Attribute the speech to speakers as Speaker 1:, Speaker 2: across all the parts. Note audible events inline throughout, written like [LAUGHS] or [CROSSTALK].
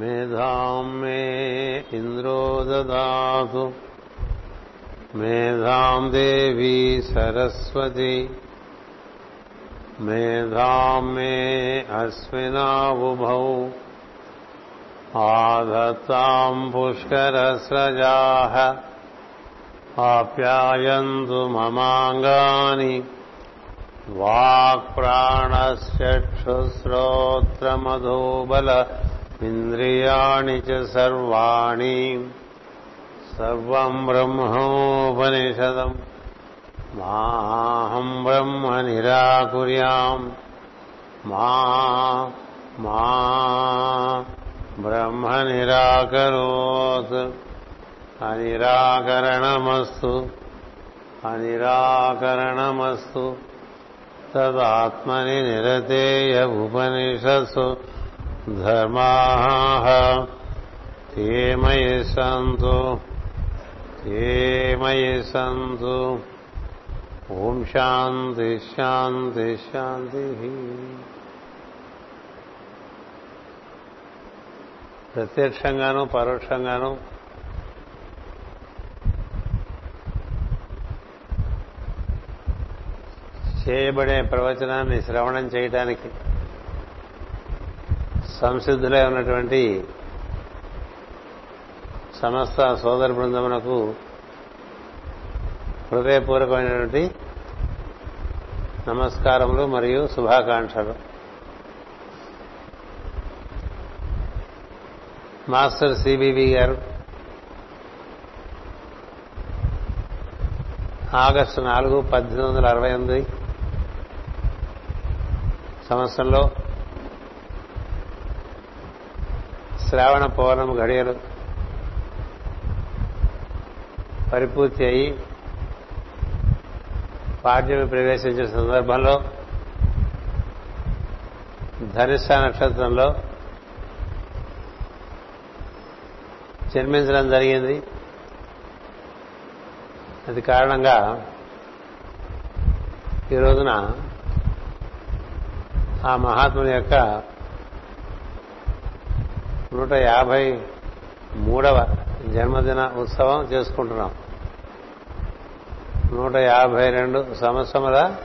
Speaker 1: मेधाम् मे इन्द्रो ददातु मेधाम् देवी सरस्वती मेधाम् मे अस्मिनावुभौ आधत्ताम् पुष्करस्रजाः आप्यायन्तु ममाङ्गानि वाक्प्राणश्चक्षुश्रोत्रमधोबल ఇంద్రియాణి చ సర్వాణి. సర్వం బ్రహ్మోపనిషదం. మాహం బ్రహ్మ నిరాకుర్యాం. మా మా బ్రహ్మ నిరాకరోత్. అనిరాకరణమస్తు. అనిరాకరణమస్తు. తదాత్మని నిరతేయ ఉపనిషత్సు. धर्माः ते मयि सन्तु ते मयि सन्तु ఓం శాంతి శాంతి శాంతి ప్రత్యక్షంగాను పరోక్షంగాను చేయబడే ప్రవచనాన్ని శ్రవణం చేయటానికి సంసిద్ధులై ఉన్నటువంటి సమస్త సోదర బృందమునకు హృదయపూర్వకమైనటువంటి నమస్కారములు మరియు శుభాకాంక్షలు. మాస్టర్ సిబివి గారు ఆగస్టు నాలుగు పద్దెనిమిది వందల అరవై ఎనిమిది సంవత్సరంలో శ్రావణ పౌర్ణం గడియలు పరిపూర్తి అయి పాఠ్యమి ప్రవేశించిన సందర్భంలో ధనిష్ట నక్షత్రంలో జన్మించడం జరిగింది. అది కారణంగా ఈ రోజున ఆ మహాత్ముని యొక్క నూట యాభై మూడవ జన్మదిన ఉత్సవం చేసుకుంటున్నాం. నూట యాభై రెండు సంవత్సరముల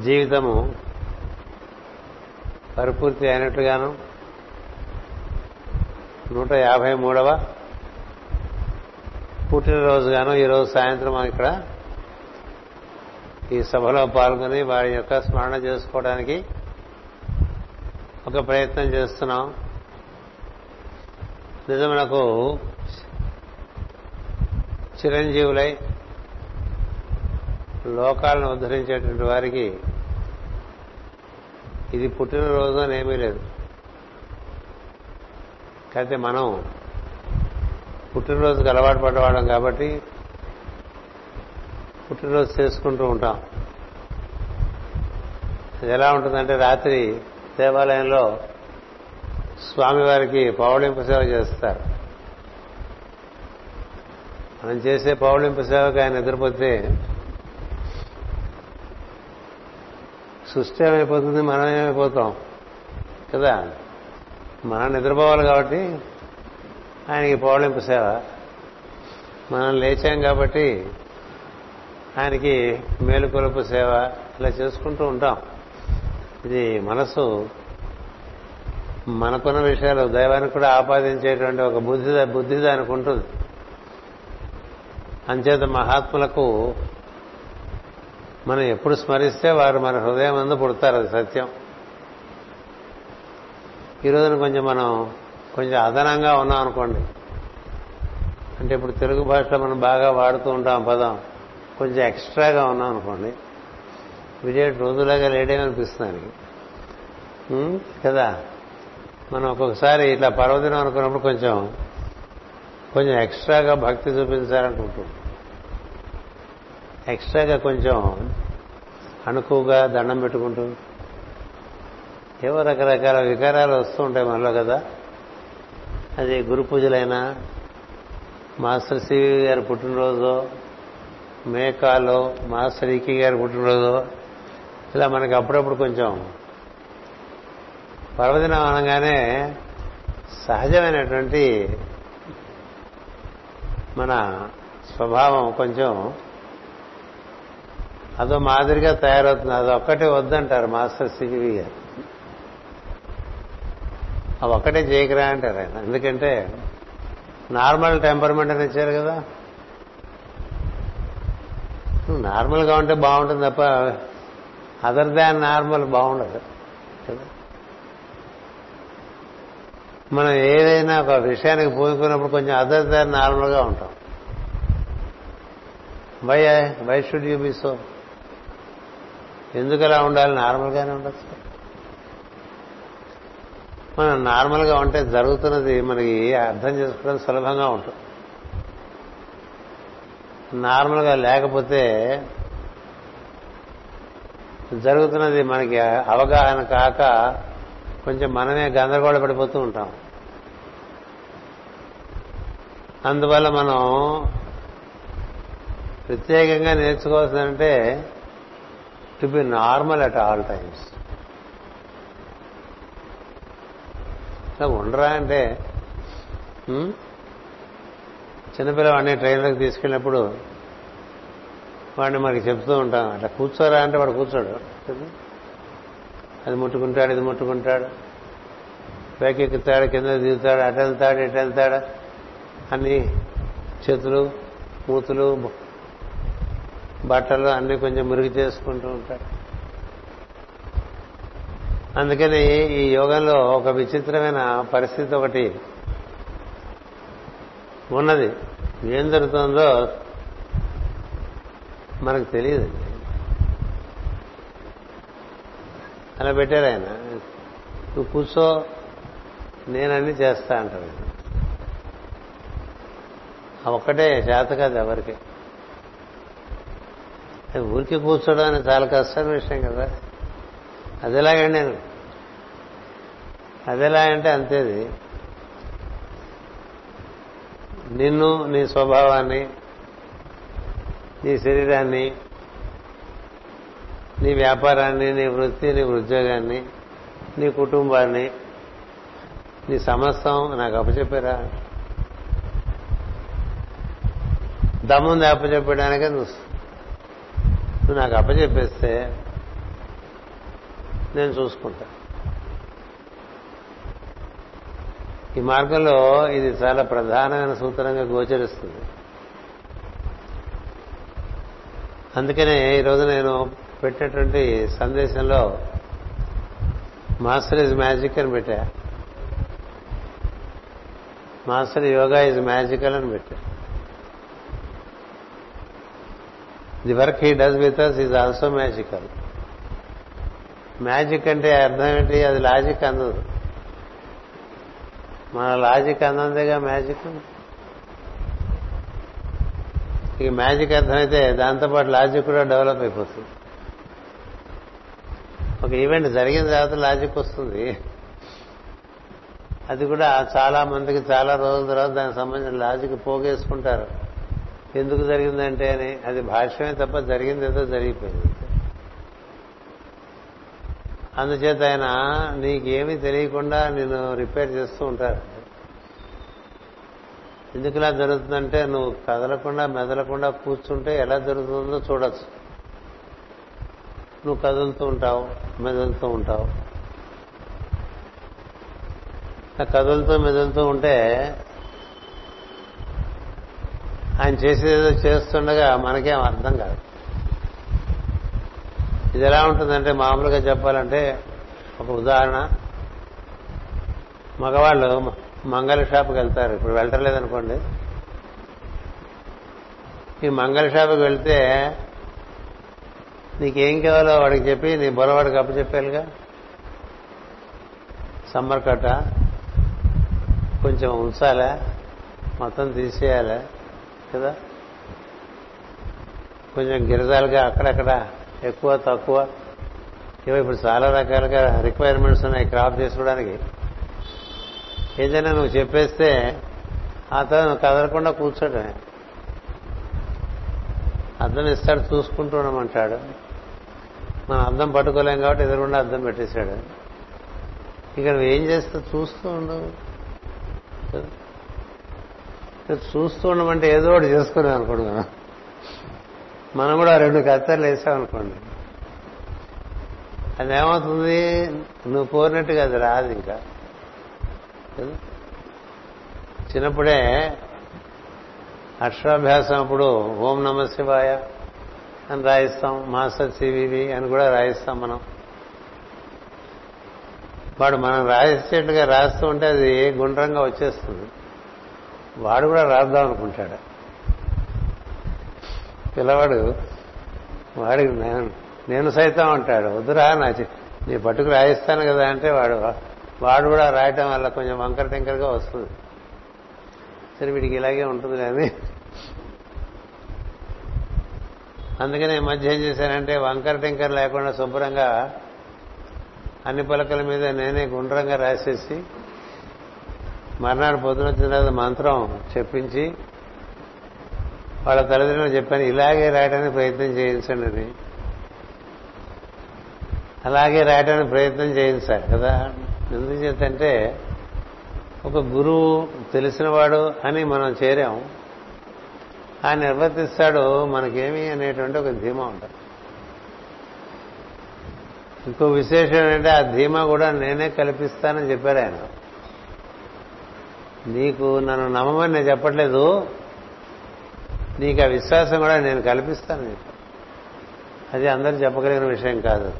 Speaker 1: జీవితము పరిపూర్తి అయినట్లుగాను నూట యాభై మూడవ పుట్టినరోజుగాను ఈరోజు సాయంత్రం ఇక్కడ ఈ సభలో పాల్గొని వారి యొక్క స్మరణ చేసుకోవడానికి ఒక ప్రయత్నం చేస్తున్నాం. నిజమునకు చిరంజీవులై లోకాలను ఉద్ధరించేటువంటి వారికి ఇది పుట్టినరోజు అని ఏమీ లేదు. కాకపోతే మనం పుట్టినరోజుకి అలవాటు పడ్డవాళ్ళం కాబట్టి పుట్టినరోజు చేసుకుంటూ ఉంటాం. అది ఎలా ఉంటుందంటే రాత్రి దేవాలయంలో స్వామివారికి పౌళింపు సేవ చేస్తారు. మనం చేసే పౌళింపు సేవకు ఆయన నిద్రపోతే సృష్టి ఏమైపోతుంది మనం ఏమైపోతాం? కదా? మనం నిద్రపోవాలి కాబట్టి ఆయనకి పౌళింపు సేవ. మనం లేచాం కాబట్టి ఆయనకి మేలుకొలుపు సేవ ఇలా చేసుకుంటూ ఉంటాం. ఇది మనసు. మనకున్న విషయాలు దైవానికి కూడా ఆపాదించేటువంటి ఒక బుద్ధి బుద్ధి దానికి ఉంటుంది. అంచేత మహాత్ములకు మనం ఎప్పుడు స్మరిస్తే వారు మన హృదయం అందు పుడతారు అది సత్యం. ఈ రోజున కొంచెం మనం కొంచెం అదనంగా ఉన్నాం అనుకోండి. అంటే ఇప్పుడు తెలుగు భాషలో మనం బాగా వాడుతూ ఉంటాం పదం. కొంచెం ఎక్స్ట్రాగా ఉన్నాం అనుకోండి. విజయ్ రోజులాగా లేడేమనిపిస్తుంది కదా? మనం ఒక్కొక్కసారి ఇట్లా పర్వదినం అనుకున్నప్పుడు కొంచెం కొంచెం ఎక్స్ట్రాగా భక్తి చూపించాలనుకుంటూ ఎక్స్ట్రాగా కొంచెం అణుకుగా దండం పెట్టుకుంటూ. ఏవో రకరకాల వికారాలు వస్తూ ఉంటాయి మనలో కదా? అది గురు పూజలైనా మాస్టర్ సివి గారి పుట్టినరోజు మేకాలో మాస్టర్ ఈకి గారి పుట్టినరోజు ఇలా మనకి అప్పుడప్పుడు కొంచెం పర్వదినం అనగానే సహజమైనటువంటి మన స్వభావం కొంచెం అదో మాదిరిగా తయారవుతుంది. అది ఒక్కటే వద్దంటారు మాస్టర్ సిగివి గారు. అవి ఒక్కటే చేయకరా అంటారు ఆయన. ఎందుకంటే నార్మల్ టెంపర్మెంట్ అని ఇచ్చారు కదా. నార్మల్గా ఉంటే బాగుంటుంది తప్ప అదర్ దాన్ నార్మల్ బాగుండదు. కదా మనం ఏదైనా ఒక విషయానికి పూనుకున్నప్పుడు కొంచెం అదర్ దాన్ నార్మల్గా ఉంటాం. Why why should you be so ఎందుకు అలా ఉండాలి? నార్మల్గానే ఉండొచ్చు. మనం నార్మల్గా ఉంటే జరుగుతున్నది మనకి అర్థం చేసుకోవడం సులభంగా ఉంటుంది. నార్మల్గా లేకపోతే జరుగుతున్నది మనకి అవగాహన కాక కొంచెం మనమే గందరగోళ పడిపోతూ ఉంటాం. అందువల్ల మనం ప్రత్యేకంగా నేర్చుకోవాల్సిందంటే to be normal at all times ఉండరా అంటే చిన్నపిల్లవాడిని ట్రైన్లోకి తీసుకెళ్ళినప్పుడు వాడిని మనకి చెప్తూ ఉంటాం. అట్లా కూర్చోరా అంటే వాడు కూర్చోడు. అది ముట్టుకుంటాడు ఇది ముట్టుకుంటాడు. పైకెక్కుతాడు కింద దిగుతాడు అటు వెళ్తాడు ఇటు వెళ్తాడు అన్ని చేతులు మూతులు బట్టలు అన్ని కొంచెం మురుగు చేసుకుంటూ ఉంటాడు. అందుకని ఈ యోగంలో ఒక విచిత్రమైన పరిస్థితి ఒకటి ఉన్నది. ఏం జరుగుతుందో మనకు తెలియదండి అలా పెట్టారు ఆయన. నువ్వు కూర్చో నేనన్నీ చేస్తా అంటారు ఒక్కటే చేత కాదు ఎవరికి ఊరికి కూర్చోవడం అనేది చాలా కష్టమైన విషయం కదా. అదేలాగండి నేను అదేలా అంటే అంతేది. నిన్ను నీ స్వభావాన్ని నీ శరీరాన్ని నీ వ్యాపారాన్ని నీ వృత్తి నీ ఉద్యోగాన్ని నీ కుటుంబాన్ని నీ సమస్తం నాకు అప్పచెప్పారా? దమ్ముంది అప్పచెప్పడానికే? నువ్వు నువ్వు నాకు అప్పచెప్పేస్తే నేను చూసుకుంటా. ఈ మార్గంలో ఇది చాలా ప్రధానమైన సూత్రంగా గోచరిస్తుంది. అందుకనే ఈరోజు నేను పెట్టినటువంటి సందేశంలో మాస్టర్ ఇస్ మ్యాజిక్ అని పెట్టా. మాస్టర్ యోగా ఇస్ మ్యాజికల్ అని పెట్టా. The work he does with us is also magical. Magic అంటే అర్థం ఏంటి? అది లాజిక్ అందదు మన లాజిక్ అందందేగా మ్యాజిక్ ఈ మ్యాజిక్ అర్థమైతే దాంతోపాటు లాజిక్ కూడా డెవలప్ అయిపోతుంది. ఒక ఈవెంట్ జరిగిన తర్వాత లాజిక్ వస్తుంది. అది కూడా చాలా మందికి చాలా రోజుల తర్వాత దానికి సంబంధించిన లాజిక్ పోగేసుకుంటారు. ఎందుకు జరిగిందంటే అని అది భాష్యమే తప్ప జరిగింది ఏదో జరిగిపోయింది. అందుచేత ఆయన నీకేమీ తెలియకుండా నేను రిపేర్ చేస్తూ ఉంటారు. ఎందుకు ఇలా జరుగుతుందంటే నువ్వు కదలకుండా మెదలకుండా కూర్చుంటే ఎలా జరుగుతుందో చూడొచ్చు. నువ్వు కదులుతూ ఉంటావు మెదులుతూ ఉంటావు. కదులుతూ మెదులుతూ ఉంటే ఆయన చేసేదో చేస్తుండగా మనకేం అర్థం కాదు. ఇది ఎలా ఉంటుందంటే మామూలుగా చెప్పాలంటే ఒక ఉదాహరణ. మగవాళ్ళు మంగళ షాప్కి వెళ్తారు. ఇప్పుడు వెళ్ళలేదనుకోండి ఈ మంగళ షాప్కి వెళ్తే నీకేం కావాలో వాడికి చెప్పి నీ బొలవాడికి అప్పచెప్పాలిగా సమ్మర్ కట్ట కొంచెం ఉంచాలా మొత్తం తీసేయాలా కదా? కొంచెం గిరిజాలుగా అక్కడక్కడ ఎక్కువ తక్కువ ఇవి ఇప్పుడు చాలా రకాలుగా రిక్వైర్మెంట్స్ ఉన్నాయి క్రాప్ చేసుకోవడానికి. ఏదైనా నువ్వు చెప్పేస్తే ఆ తర్వాత నువ్వు కదలకుండా కూర్చోటమే. అద్దం ఇస్తాడు చూసుకుంటూ ఉండమంటాడు. మనం అద్దం పట్టుకోలేం కాబట్టి ఎదురుకుండా అద్దం పెట్టేశాడు. ఇక నువ్వు ఏం చేస్తావు చూస్తూ ఉండవు. చూస్తూ ఉండమంటే ఏదో ఒకటి చేసుకున్నాం అనుకోండి మనం. మనం కూడా రెండు కత్తర్లు వేసామనుకోండి అదేమవుతుంది నువ్వు కోరినట్టుగా అది రాదు ఇంకా. చిన్నప్పుడే అక్షరాభ్యాసం అప్పుడు ఓం నమ శివాయ అని రాయిస్తాం మాస్టర్ సివివి అని కూడా రాయిస్తాం మనం. వాడు మనం రాసేట్టుగా రాస్తూ ఉంటే అది గుండ్రంగా వచ్చేస్తుంది. వాడు కూడా రాద్దాం అనుకుంటాడు. పిల్లవాడు వాడికి నేను నేను సైతం అంటాడు వద్దురా నా నీ పట్టుకు రాయిస్తాను కదా అంటే వాడు వాడు కూడా రాయటం వల్ల కొంచెం వంకర టెంకరగా వస్తుంది. సరే వీడికి ఇలాగే ఉంటుంది కానీ. అందుకనే ఈ మధ్య ఏం చేశానంటే వంకర టెంకర్ లేకుండా శుభ్రంగా అన్ని పలకల మీద నేనే గుండ్రంగా రాసేసి మర్నాడు పొద్దున వచ్చిన తర్వాత మంత్రం చెప్పించి వాళ్ళ తల్లిదండ్రులు చెప్పాను ఇలాగే రాయడానికి ప్రయత్నం చేయించండి అని. అలాగే రాయడానికి ప్రయత్నం చేయించాలి కదా. ఎందుకు చేతంటే ఒక గురువు తెలిసినవాడు అని మనం చేరాం. ఆయన నిర్వర్తిస్తాడు మనకేమి అనేటువంటి ఒక ధీమా ఉంటుంది. ఇంకో విశేషం ఏంటంటే ఆ ధీమా కూడా నేనే కల్పిస్తానని చెప్పారు ఆయన. నీకు నన్ను నమ్మమని నేను చెప్పట్లేదు. నీకు ఆ విశ్వాసం కూడా నేను కల్పిస్తానని చెప్పాను అది అందరూ చెప్పగలిగిన విషయం కాదు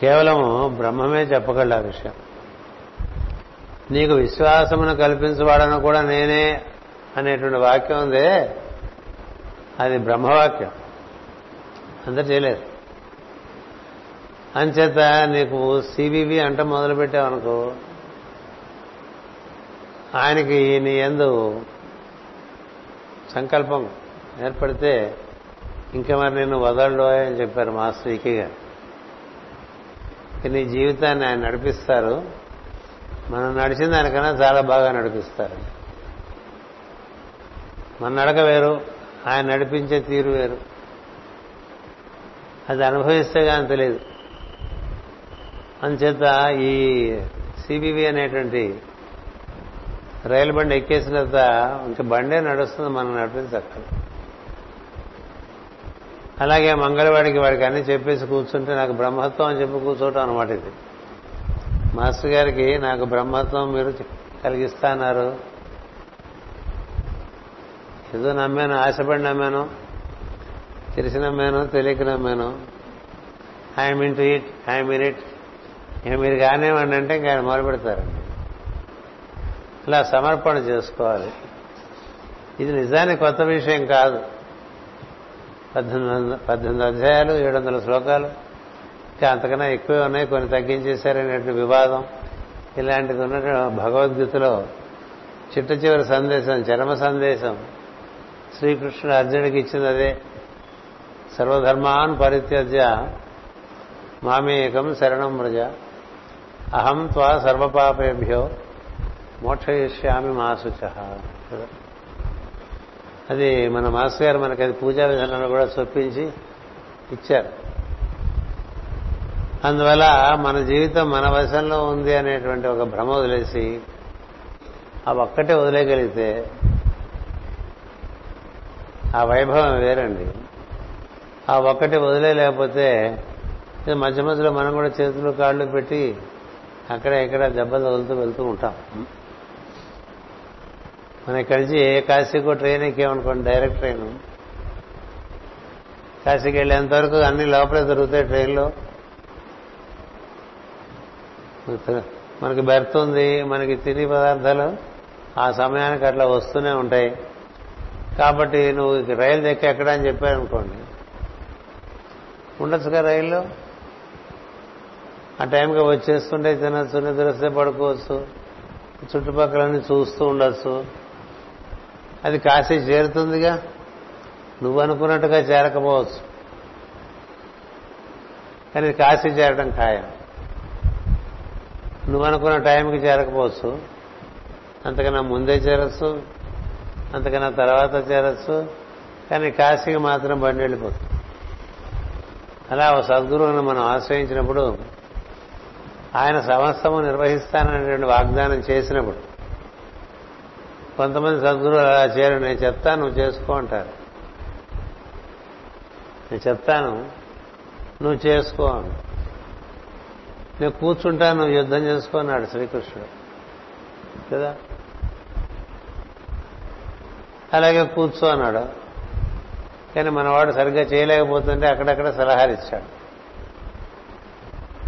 Speaker 1: కేవలం బ్రహ్మమే చెప్పగలడు ఆ విషయం. నీకు విశ్వాసమును కల్పించబడను కూడా నేనే అనేటువంటి వాక్యం ఉందే. అది బ్రహ్మవాక్యం. అందరు చేయలేరు. అంచేత నీకు సివివి అంట మొదలు పెట్టావనుకో ఆయనకి నీ ఎందు సంకల్పం ఏర్పడితే ఇంకా మరి నేను వదలడో అని చెప్పారు మాస్టర్ ఈకే గారు. నీ జీవితాన్ని ఆయన నడిపిస్తారు. మనం నడిచిన దానికన్నా చాలా బాగా నడిపిస్తారు. మన నడక వేరు ఆయన నడిపించే తీరు వేరు. అది అనుభవిస్తే కానీ తెలియదు. అందుచేత ఈ సిబివి అనేటువంటి రైలు బండి ఎక్కేసిన తర్వాత ఇంకా బండే నడుస్తుంది మనం నడిపించక్కర్ అలాగే మంగళవాడికి వాడికి అన్ని చెప్పేసి కూర్చుంటే నాకు బ్రహ్మత్వం అని చెప్పి కూర్చోవటం అనమాట ఇది. మాస్టర్ గారికి నాకు బ్రహ్మత్వం మీరు కలిగిస్తాన్నారు ఏదో నమ్మాను ఆశపడి నమ్మాను తెలిసి నమ్మాను తెలియక నమ్మాను. I'm in to it I'm in it ఇక మీరు కానివ్వండి అంటే ఇంకా ఆయన మొదలు పెడతారండి ఇలా సమర్పణ చేసుకోవాలి. ఇది నిజానికి కొత్త విషయం కాదు. పద్దెనిమిది పద్దెనిమిది అధ్యాయాలు ఏడు వందల శ్లోకాలు. ఇంకా అంతకన్నా ఎక్కువే ఉన్నాయి కొన్ని తగ్గించేశారనేటువంటి వివాదం. ఇలాంటిది ఉన్నట్టు భగవద్గీతలో చిట్ట చివరి సందేశం చరమ సందేశం. శ్రీకృష్ణుడు అర్జునుడికి ఇచ్చింది అదే. సర్వధర్మాన్ పరిత్యజ్య మామేకం శరణం వ్రజ. అహం త్వా సర్వపాపేభ్యో మోక్షయిష్యామి మాసుచ. అది మన మాస్టర్ గారు మనకి అది పూజా విధానంలో కూడా చొప్పించి ఇచ్చారు. అందువల్ల మన జీవితం మన వశంలో ఉంది అనేటువంటి ఒక భ్రమ వదిలేసి ఆ ఒక్కటే వదిలేయగలిగితే ఆ వైభవం వేరండి. ఆ ఒక్కటి వదిలేయలేకపోతే మధ్య మధ్యలో మనం కూడా చేతులు కాళ్ళు పెట్టి అక్కడ ఇక్కడ దెబ్బలు వదులుతూ వెళ్తూ ఉంటాం. మన ఇక్కడి నుంచి ఏ కాశీకో ట్రైన్ ఎక్కామనుకోండి డైరెక్ట్ ట్రైన్ కాశీకి వెళ్ళేంత వరకు అన్ని లోపలే దొరుకుతాయి ట్రైన్లో మనకి బెర్త్ ఉంది మనకి తిని పదార్థాలు ఆ సమయానికి అట్లా వస్తూనే ఉంటాయి. కాబట్టి నువ్వు రైలు దెక్క ఎక్కడ అని చెప్పారనుకోండి. ఉండొచ్చుగా రైల్లో? ఆ టైంకి వచ్చేస్తుంటే తినచ్చు నిద్రస్తే పడుకోవచ్చు చుట్టుపక్కలన్నీ చూస్తూ ఉండొచ్చు. అది కాశీ చేరుతుందిగా. నువ్వు అనుకున్నట్టుగా చేరకపోవచ్చు. కానీ కాశీ చేరడం ఖాయం. నువ్వు అనుకున్న టైంకి చేరకపోవచ్చు. అంతకన్నా ముందే చేరచ్చు. అంతకన్నా తర్వాత చేరచ్చు. కానీ కాశీకి మాత్రం బండి వెళ్ళిపోతుంది. అలా ఒక సద్గురువును మనం ఆశ్రయించినప్పుడు ఆయన సమస్తము నిర్వహిస్తాననేటువంటి వాగ్దానం చేసినప్పుడు కొంతమంది సద్గురువులు అలా చేయరు నేను చెప్తాను నువ్వు చేసుకో అంటారు. నేను చెప్తాను నువ్వు చేసుకో అని నేను కూర్చుంటాను నువ్వు యుద్ధం చేసుకో అన్నాడు శ్రీకృష్ణుడు. కదా? అలాగే కూర్చో అన్నాడు. కానీ మనవాడు సరిగ్గా చేయలేకపోతుంటే అక్కడక్కడ సలహాలు ఇచ్చాడు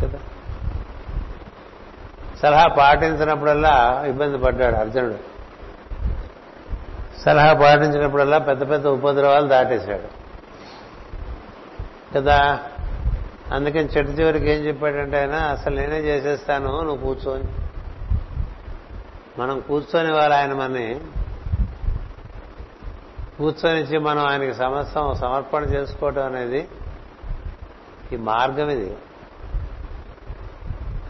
Speaker 1: కదా? సలహా పాటించినప్పుడల్లా ఇబ్బంది పడ్డాడు అర్జునుడు. సలహా పాటించినప్పుడల్లా పెద్ద పెద్ద ఉపద్రవాలు దాటేశాడు. కదా? అందుకని చెట్టు చివరికి ఏం చెప్పాడంటే ఆయన అసలు నేనే చేసేస్తాను నువ్వు కూర్చొని. మనం కూర్చొని వాళ్ళు ఆయన మనని. కూర్చొనిచ్చి మనం ఆయనకి సమస్తం సమర్పణ చేసుకోవటం అనేది ఈ మార్గం ఇది.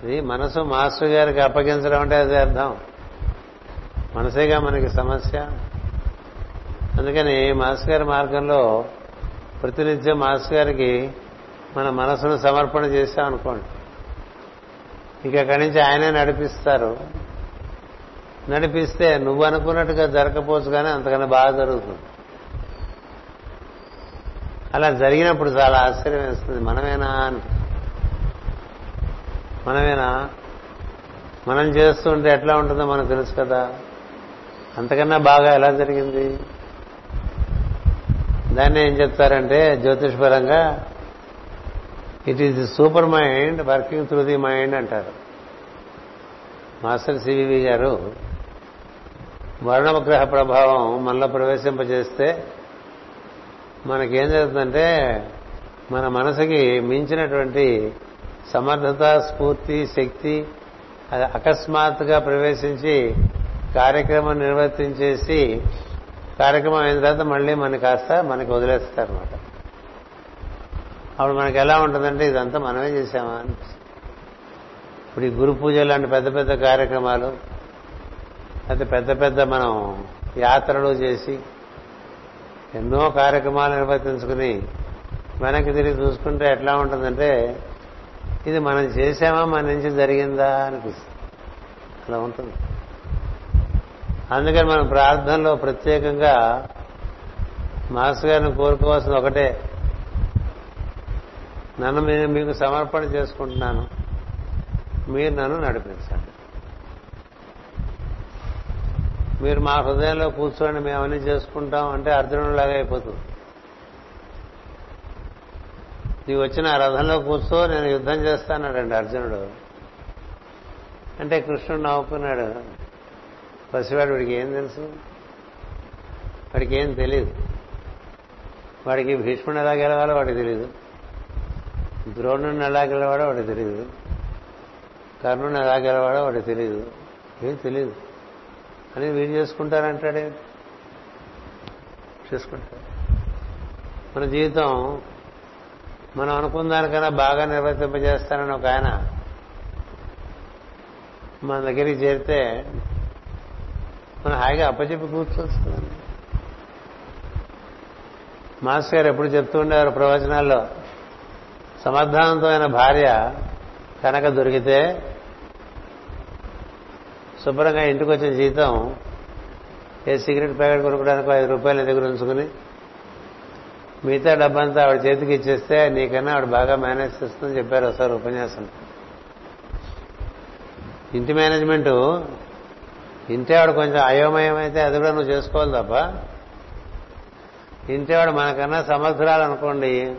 Speaker 1: ఇది మనసు మాస్టర్ గారికి అప్పగించడం అంటే అదే అర్థం. మనసేగా మనకి సమస్య. అందుకని మాస్గారి గారి మార్గంలో ప్రతినిత్యం మాస్గారికి గారికి మన మనసును సమర్పణ చేస్తాం అనుకోండి. ఇక అక్కడి నుంచి ఆయనే నడిపిస్తారు. నడిపిస్తే నువ్వు అనుకున్నట్టుగా జరగకపోవచ్చు కానీ అంతకన్నా బాగా జరుగుతుంది. అలా జరిగినప్పుడు చాలా ఆశ్చర్యం వేస్తుంది. మనమేనా అని. మనమేనా? మనం చేస్తుంటే ఎట్లా ఉంటుందో మనకు తెలుసు కదా. అంతకన్నా బాగా ఎలా జరిగింది? దాన్ని ఏం చెప్తారంటే జ్యోతిష్పరంగా it is the super mind working through the mind అంటారు. మాస్టర్ సివివి గారు వర్ణగ్రహ ప్రభావం మనలో ప్రవేశింపజేస్తే మనకేం జరుగుతుందంటే మన మనసుకి మించినటువంటి సమర్థత స్ఫూర్తి శక్తి అది అకస్మాత్తుగా ప్రవేశించి కార్యక్రమం నిర్వర్తించేసి కార్యక్రమం అయిన తర్వాత మళ్ళీ మనకి కాస్త మనకి వదిలేస్తారనమాట అప్పుడు మనకి ఎలా ఉంటుందంటే ఇదంతా మనమే చేసామా అని ఇప్పుడు ఈ గురు పూజ లాంటి పెద్ద పెద్ద కార్యక్రమాలు అయితే పెద్ద పెద్ద మనం యాత్రలు చేసి ఎన్నో కార్యక్రమాలు నిర్వర్తించుకుని వెనక్కి తిరిగి చూసుకుంటే ఎట్లా ఉంటుందంటే ఇది మనం చేసామా మన నుంచి జరిగిందా అనిపిస్తుంది. అలా ఉంటుంది. అందుకని మనం ప్రార్థనలో ప్రత్యేకంగా మాస్ గారిని కోరుకోవాల్సింది ఒకటే. నన్ను నేను మీకు సమర్పణ చేసుకుంటున్నాను. మీరు నన్ను నడిపించండి. మీరు మా హృదయంలో కూర్చోండి మేము అవన్నీ చేసుకుంటాం అంటే అర్జునులాగా అయిపోతుంది. నీవు వచ్చిన ఆ రథంలో కూర్చో నేను యుద్ధం చేస్తానాడండి అర్జునుడు. అంటే కృష్ణుడు నవ్వుకున్నాడు. పసివాడు వాడికి ఏం తెలుసు? వాడికి ఏం తెలియదు వాడికి భీష్ముడు ఎలా గెలవాలో వాడికి తెలియదు ద్రోణుని ఎలా గెలవాడో వాడికి తెలియదు కర్ణుని ఎలా గెలవాడో వాడికి తెలియదు ఏం తెలియదు అని వీడు చేసుకుంటారంటాడే చేసుకుంటారు మన జీవితం మనం అనుకున్న దానికన్నా బాగా నిర్వర్తింపజేస్తానని ఒక ఆయన మన దగ్గరికి చేరితే మనం హాయిగా అప్పచెప్పి కూర్చోవచ్చు మాస్టర్ గారు ఎప్పుడు చెప్తూ ఉండేవారు ప్రవచనాల్లో సమర్థవంతమైన భార్య కనుక దొరికితే శుభ్రంగా ఇంటికి వచ్చిన జీతం ఏ సిగరెట్ ప్యాకెట్ కొనుక్కోవడానికి ఐదు రూపాయలు దగ్గర ఉంచుకుని మిగతా డబ్బంతా ఆవిడ చేతికి ఇచ్చేస్తే నీకన్నా ఆవిడ బాగా మేనేజ్ చేస్తుందని చెప్పారు ఒకసారి ఉపన్యాసం. ఇంటి మేనేజ్మెంటు ఇంటి కొంచెం అయోమయం అయితే అది కూడా నువ్వు చేసుకోవాలి తప్ప. ఇంటి మనకన్నా సమర్థురాలు అనుకోండి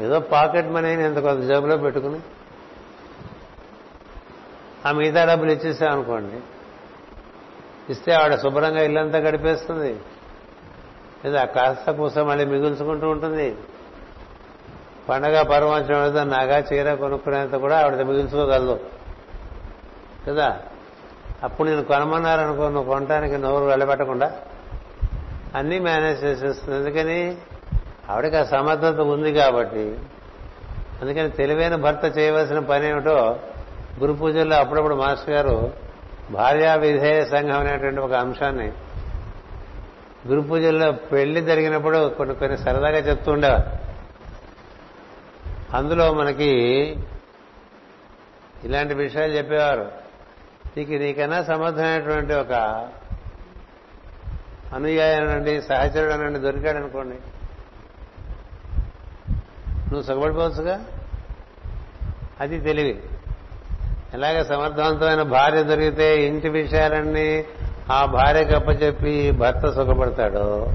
Speaker 1: ఏదో పాకెట్ మనీని ఇంత కొంత జేబులో పెట్టుకుని. ఆ మిగతా డబ్బులు ఇచ్చేసామనుకోండి ఇస్తే ఆవిడ శుభ్రంగా ఇల్లంతా గడిపేస్తుంది. లేదా కాస్త కూస మళ్ళీ మిగుల్చుకుంటూ ఉంటుంది. పండగ పరమాచం నగా నాగా చీర కొనుక్కునేంత కూడా ఆవిడ మిగుల్చుకోగలదు. కదా? అప్పుడు నేను కొనమన్నారనుకో నువ్వు కొనటానికి నోరు వెళ్ళబెట్టకుండా. అన్నీ మేనేజ్ చేసేస్తుంది ఎందుకని? ఆవిడకి ఆ సమర్థత ఉంది కాబట్టి. అందుకని తెలివైన భర్త చేయవలసిన పని ఏమిటో గురు పూజల్లో అప్పుడప్పుడు మాస్టర్ గారు భార్యా విధేయ సంఘం అనేటువంటి ఒక అంశాన్ని గురు పూజల్లో పెళ్ళి జరిగినప్పుడు కొన్ని కొన్ని సరదాగా చెప్తూ ఉండేవారు. అందులో మనకి ఇలాంటి విషయాలు చెప్పేవారు. నీకు నీకన్నా సమర్థమైనటువంటి ఒక అనుయాయనండి సహచరుడు అనండి దొరికాడు అనుకోండి నువ్వు సుఖపడిపోవచ్చుగా? అది తెలివి. ఎలాగ సమర్థవంతమైన భార్య దొరికితే ఇంటి విషయాలన్నీ ఆ భార్యకి అప్పచెప్పి భర్త సుఖపడతాడో?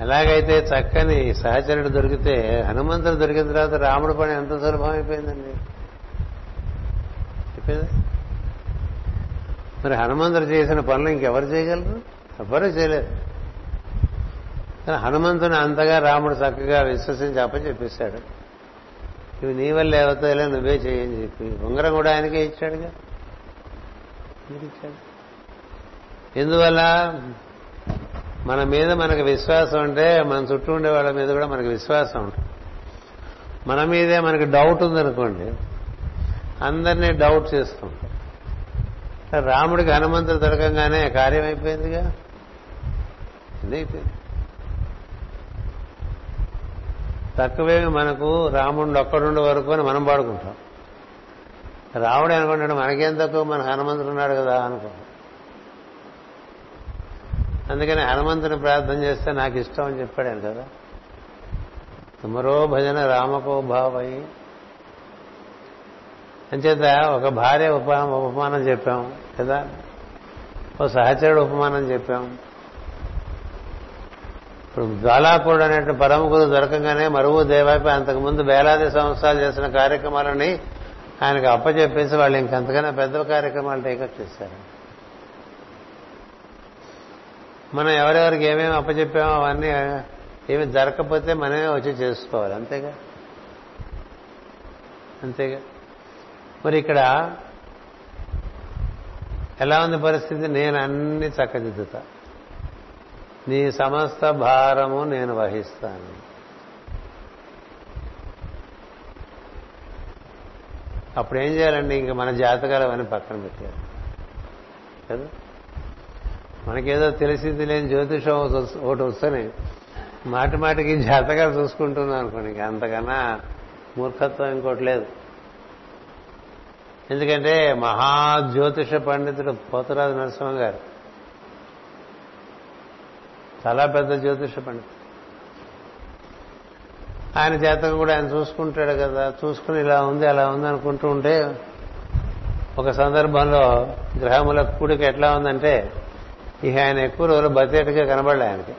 Speaker 1: ఎలాగైతే చక్కని సహచరుడు దొరికితే హనుమంతుడు దొరికిన తర్వాత రాముడు పని ఎంత సులభం అయిపోయిందండి అయిపోయిందా? మరి హనుమంతుడు చేసిన పనులు ఇంకెవరు చేయగలరు? ఎవరు చేయలేరు. కానీ హనుమంతుని అంతగా రాముడు చక్కగా విశ్వసించి అప్పచెప్పేశాడు. ఇవి నీ వల్ల అవుతాయిలే నువ్వే చేయని చెప్పి. ఉంగరం కూడా ఆయనకే ఇచ్చాడుగా? ఇచ్చాడు? ఎందువల్ల? మన మీద మనకు విశ్వాసం ఉంటే మన చుట్టూ ఉండే వాళ్ళ మీద కూడా మనకు విశ్వాసం ఉంటుంది. మన మీదే మనకి డౌట్ ఉందనుకోండి అందరినీ డౌట్ చేస్తుంటాం రాముడికి హనుమంతుడు దొరకంగానే కార్యం అయిపోయిందిగా? ఇది అయిపోయింది తక్కువేమి మనకు రాముడు ఒక్కడుండే వరకు అని మనం పాడుకుంటాం. రాముడే అనుకుంటాడు మనకేం తక్కువ? మన హనుమంతుడు ఉన్నాడు కదా అనుకో. అందుకని హనుమంతుని ప్రార్థన చేస్తే నాకు ఇష్టం అని చెప్పాడు కదా తుమరో భజన రామకో భావై. అంచేత ఒక భార్య ఉప ఉపమానం చెప్పాం కదా? ఓ సహచరుడు ఉపమానం చెప్పాం. ఇప్పుడు జ్వాలాకుడు అనేటువంటి పరమ గురు దొరకంగానే మరువు దేవాపై అంతకుముందు వేలాది సంవత్సరాలు చేసిన కార్యక్రమాలని ఆయనకు అప్పచెప్పేసి వాళ్ళు ఇంకంతకన్నా పెద్ద కార్యక్రమాలు టేకప్ చేశారు. మనం ఎవరెవరికి ఏమేమి అప్పచెప్పామో అవన్నీ ఏమి జరగకపోతే మనమే వచ్చి చేసుకోవాలి. అంతేగా? అంతేగా? మరి ఇక్కడ ఎలా ఉంది పరిస్థితి? నేను అన్ని చక్కదిద్దుతా. నీ సమస్త భారము నేను వహిస్తాను. అప్పుడు ఏం చేయాలండి? ఇంక మన జాతకాలు అవన్నీ పక్కన పెట్టారు కదా? మనకేదో తెలిసింది లేని జ్యోతిషం ఒకటి వస్తేనే మాటి మాటికి జాతకాలు చూసుకుంటున్నాం అనుకోండి. ఇంక అంతకన్నా మూర్ఖత్వం ఇంకోటి లేదు. ఎందుకంటే మహాజ్యోతిష పండితుడు పోతరాజు నరసింహ గారు. చాలా పెద్ద జ్యోతిష పండితుడు. ఆయన జాతకం కూడా ఆయన చూసుకుంటాడు కదా చూసుకుని ఇలా ఉంది అలా ఉంది అనుకుంటూ ఉంటే ఒక సందర్భంలో గ్రహముల కూడిక ఎట్లా ఉందంటే ఇక ఆయన ఎక్కువ రోజులు బతేటగా కనబడలే ఆయనకి.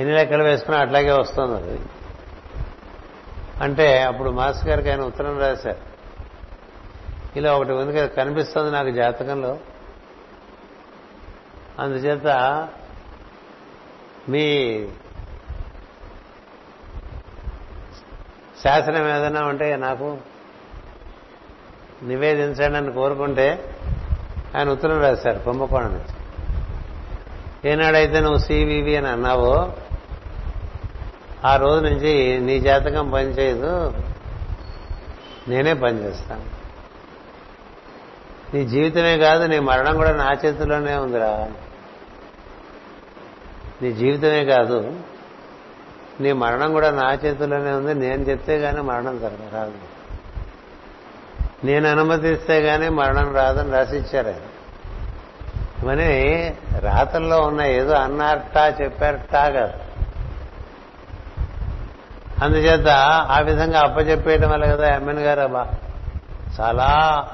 Speaker 1: ఎన్ని లెక్కలు వేసుకున్నా అట్లాగే వస్తుంది అది. అంటే అప్పుడు మాస్ గారికి ఆయన ఉత్తరం రాశారు. ఇలా ఒకటి ఉంది కదా కనిపిస్తుంది నాకు జాతకంలో. అందుచేత మీ శాసనం ఏదైనా ఉంటే నాకు నివేదించండి అని కోరుకుంటే ఆయన ఉత్తరం రాశారు కుంభకోణం నుంచి. ఏనాడైతే నువ్వు సివివి అని అన్నావో ఆ రోజు నుంచి నీ జాతకం పనిచేయదు నేనే పనిచేస్తాను. నీ జీవితమే కాదు నీ మరణం కూడా నా చేతిలోనే ఉందిరా. నీ జీవితమే కాదు నీ మరణం కూడా నా చేతిలోనే ఉంది. నేను చెప్తే గానీ మరణం రాదు. నేను అనుమతిస్తే గానీ మరణం రాదని రాసిచ్చారు. ఆయన ఇవన్నీ రాతల్లో ఉన్న ఏదో అన్నారటా చెప్పారటా కాదు. అందుచేత ఆ విధంగా అప్పచెప్పేయడం వల్ల కదా ఎమ్మెన్ గారు చాలా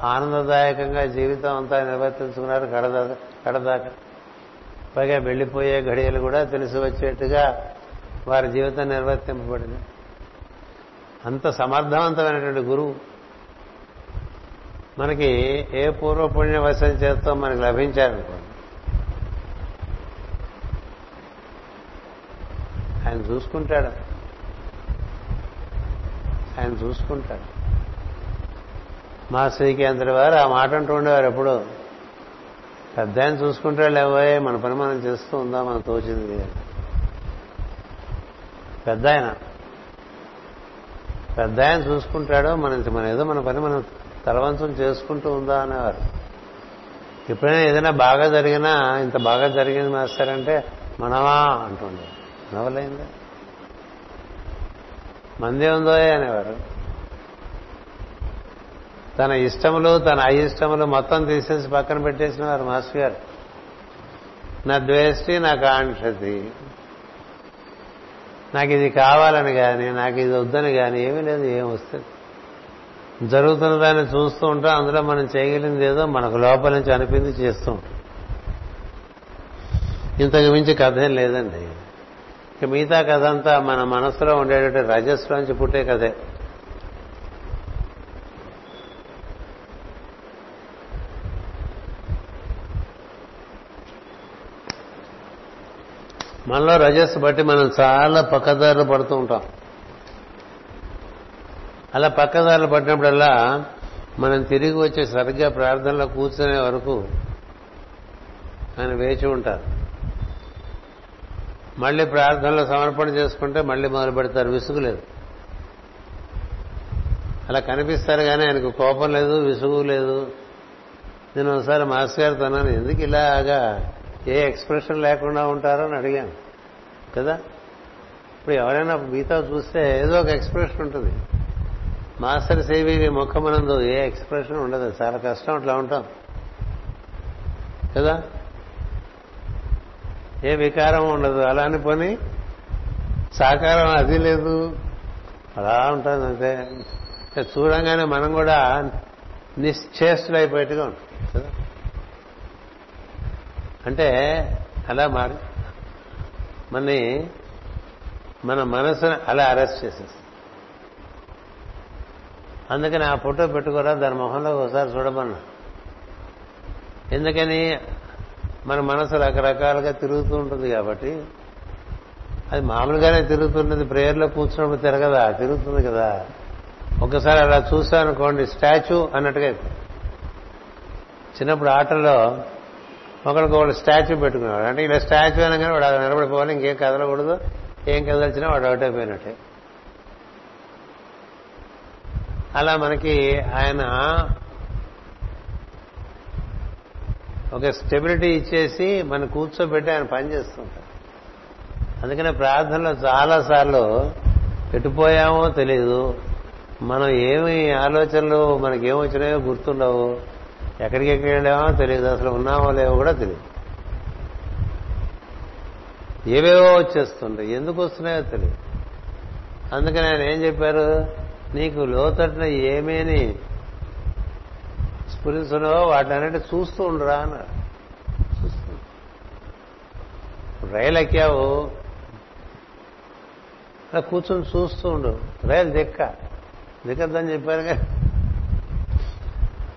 Speaker 1: ఆనందదాయకంగా జీవితం అంతా నిర్వర్తించుకున్నారు కడదాకా కడదాకా. పైగా వెళ్ళిపోయే ఘడియలు కూడా తెలిసి వచ్చేట్టుగా వారి జీవితం నిర్వర్తింపబడింది. అంత సమర్థవంతమైనటువంటి గురువు. మనకి ఏ పూర్వపుణ్య వశం చేత్తో మనకి లభించారనుకోండి. ఆయన చూసుకుంటాడు. ఆయన చూసుకుంటాడు. మా శ్రీకేంద్ర వారు ఆ మాట అంటూ ఉండేవారు ఎప్పుడు. పెద్ద ఆయన చూసుకుంటాడు లేవోయే మన పని మనం చేస్తూ ఉందా మనం తోచింది పెద్ద ఆయన పెద్ద ఆయన చూసుకుంటాడో మన మన ఏదో మన పని మనం తలవంచం చేసుకుంటూ ఉందా అనేవారు. ఎప్పుడైనా ఏదైనా బాగా జరిగినా ఇంత బాగా జరిగింది మాస్టారంటే మనమా అంటుండే నవలైందా మందే ఉందో అనేవారు. తన ఇష్టములు తన అయిష్టములు మొత్తం తీసేసి పక్కన పెట్టేసిన వారు మాస్టర్ గారు. నా ద్వేష్టి నా కాంక్షతి. నాకు ఇది కావాలని కానీ నాకు ఇది వద్దని కానీ ఏమీ లేదు ఏం వస్తుంది? జరుగుతున్న దాన్ని చూస్తూ ఉంటాం అందులో మనం చేయగలిగింది ఏదో మనకు లోపల నుంచి అనిపింది చేస్తూ ఉంటాం. ఇంతకు మించి కథ ఏం లేదండి. ఇక మిగతా కథ అంతా మన మనసులో ఉండేటట్టు రజస్లోంచి పుట్టే కథే. మనలో రజస్ బట్టి మనం చాలా పక్కదారులు పడుతూ ఉంటాం. అలా పక్కదారులు పట్టినప్పుడల్లా మనం తిరిగి వచ్చే సరిగ్గా ప్రార్థనలో కూర్చునే వరకు ఆయన వేచి ఉంటారు. మళ్ళీ ప్రార్థనలో సమర్పణ చేసుకుంటే మళ్ళీ మొదలు పెడతారు విసుగు లేదు. అలా కనిపిస్తారు కానీ ఆయనకు కోపం లేదు విసుగు లేదు. నేను ఒకసారి మాస్టర్ గారితో అన్నాను ఎందుకు ఇలాగా ఏ ఎక్స్ప్రెషన్ లేకుండా ఉంటారో అని అడిగాను. కదా? ఇప్పుడు ఎవరైనా మీతో చూస్తే ఏదో ఒక ఎక్స్ప్రెషన్ ఉంటుంది. మాస్టర్ సేవి ముఖమనందు ఏ ఎక్స్ప్రెషన్ ఉండదు. చాలా కష్టం అట్లా ఉంటాం. కదా? ఏ వికారం ఉండదు. అలా అని పోని సాకారం అది లేదు. అలా ఉంటుంది అంతే. చూడంగానే మనం కూడా నిశ్చేష్టులైపోయేట్టుగా ఉంటుంది కదా? అంటే అలా మారి మనని మన మనసుని అలా అరెస్ట్ చేసేస్తుంది అందుకని ఆ ఫోటో పెట్టుకోరా దాని మొహంలో ఒకసారి చూడమన్నా. ఎందుకని మన మనసు రకరకాలుగా తిరుగుతూ ఉంటుంది కాబట్టి అది మామూలుగానే తిరుగుతున్నది ప్రేయర్లో కూర్చున్నప్పుడు తిరగదా తిరుగుతుంది కదా. ఒకసారి అలా చూసానుకోండి స్టాచ్యూ అన్నట్టుగా చిన్నప్పుడు ఆటల్లో ఒకరికి ఒకడు స్టాచ్యూ పెట్టుకున్నాడు అంటే ఇలా స్టాచ్యూ అనగానే వాడు అలా నిలబడిపోవాలి ఇంకేం కదలకూడదు ఏం కదల్చినా వాడు అవుట్ అయిపోయినట్టే. అలా మనకి ఆయన ఒక స్టెబిలిటీ ఇచ్చేసి మన కూర్చోబెట్టి ఆయన పనిచేస్తుంటారు అందుకనే ప్రార్థనలో చాలాసార్లు ఎటుపోయామో తెలియదు మనం ఏమి ఆలోచనలు మనకేమొచ్చినాయో గుర్తుండవు. ఎక్కడికి ఎక్కడికి వెళ్ళామో తెలియదు. అసలు ఉన్నామో లేవో కూడా తెలియదు. ఏవేవో వచ్చేస్తుంటాయి. ఎందుకు వస్తున్నాయో తెలియదు. అందుకని ఆయన ఏం చెప్పారు? నీకు లోతట్న ఏమేని స్ఫురిస్తున్నావో వాటినన్నిటి చూస్తూ ఉండరా అన్నాడు చూస్తూ రైలు ఎక్కావు. అలా కూర్చొని చూస్తూ ఉండు రైలు దిక్క. దిక్కద్దని చెప్పారు కదా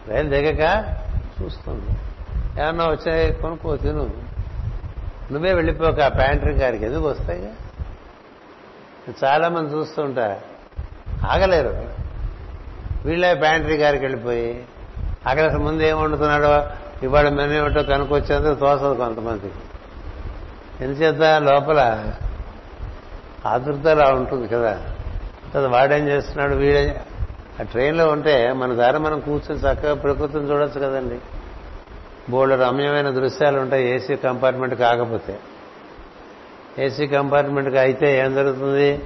Speaker 1: రైలు దిగక చూస్తుంది ఏమన్నా వచ్చాయి కొనుక్కో తిను. నువ్వే వెళ్ళిపోక ప్యాంట్రీ గారికి ఎందుకు వస్తాయి? చాలా మంది చూస్తుంటా ఆగలేరు. వీళ్ళే ప్యాంట్రీ గారికి వెళ్ళిపోయి అక్కడ ముందు ఏం వండుతున్నాడో ఇవాళ మెనూ ఏమిటో కనుకొచ్చేందుకు తోసదు కొంతమందికి ఎందుచేత లోపల ఆతృత అలా ఉంటుంది కదా. కదా వాడేం చేస్తున్నాడు? వీడే ఆ ట్రైన్లో ఉంటే మన దారి మనం కూర్చొని చక్కగా ప్రకృతిని చూడొచ్చు కదండి. బోర్డు రమ్యమైన దృశ్యాలు ఉంటాయి ఏసీ కంపార్ట్మెంట్ కాకపోతే. ఏసీ కంపార్ట్మెంట్కి అయితే ఏం జరుగుతుంది?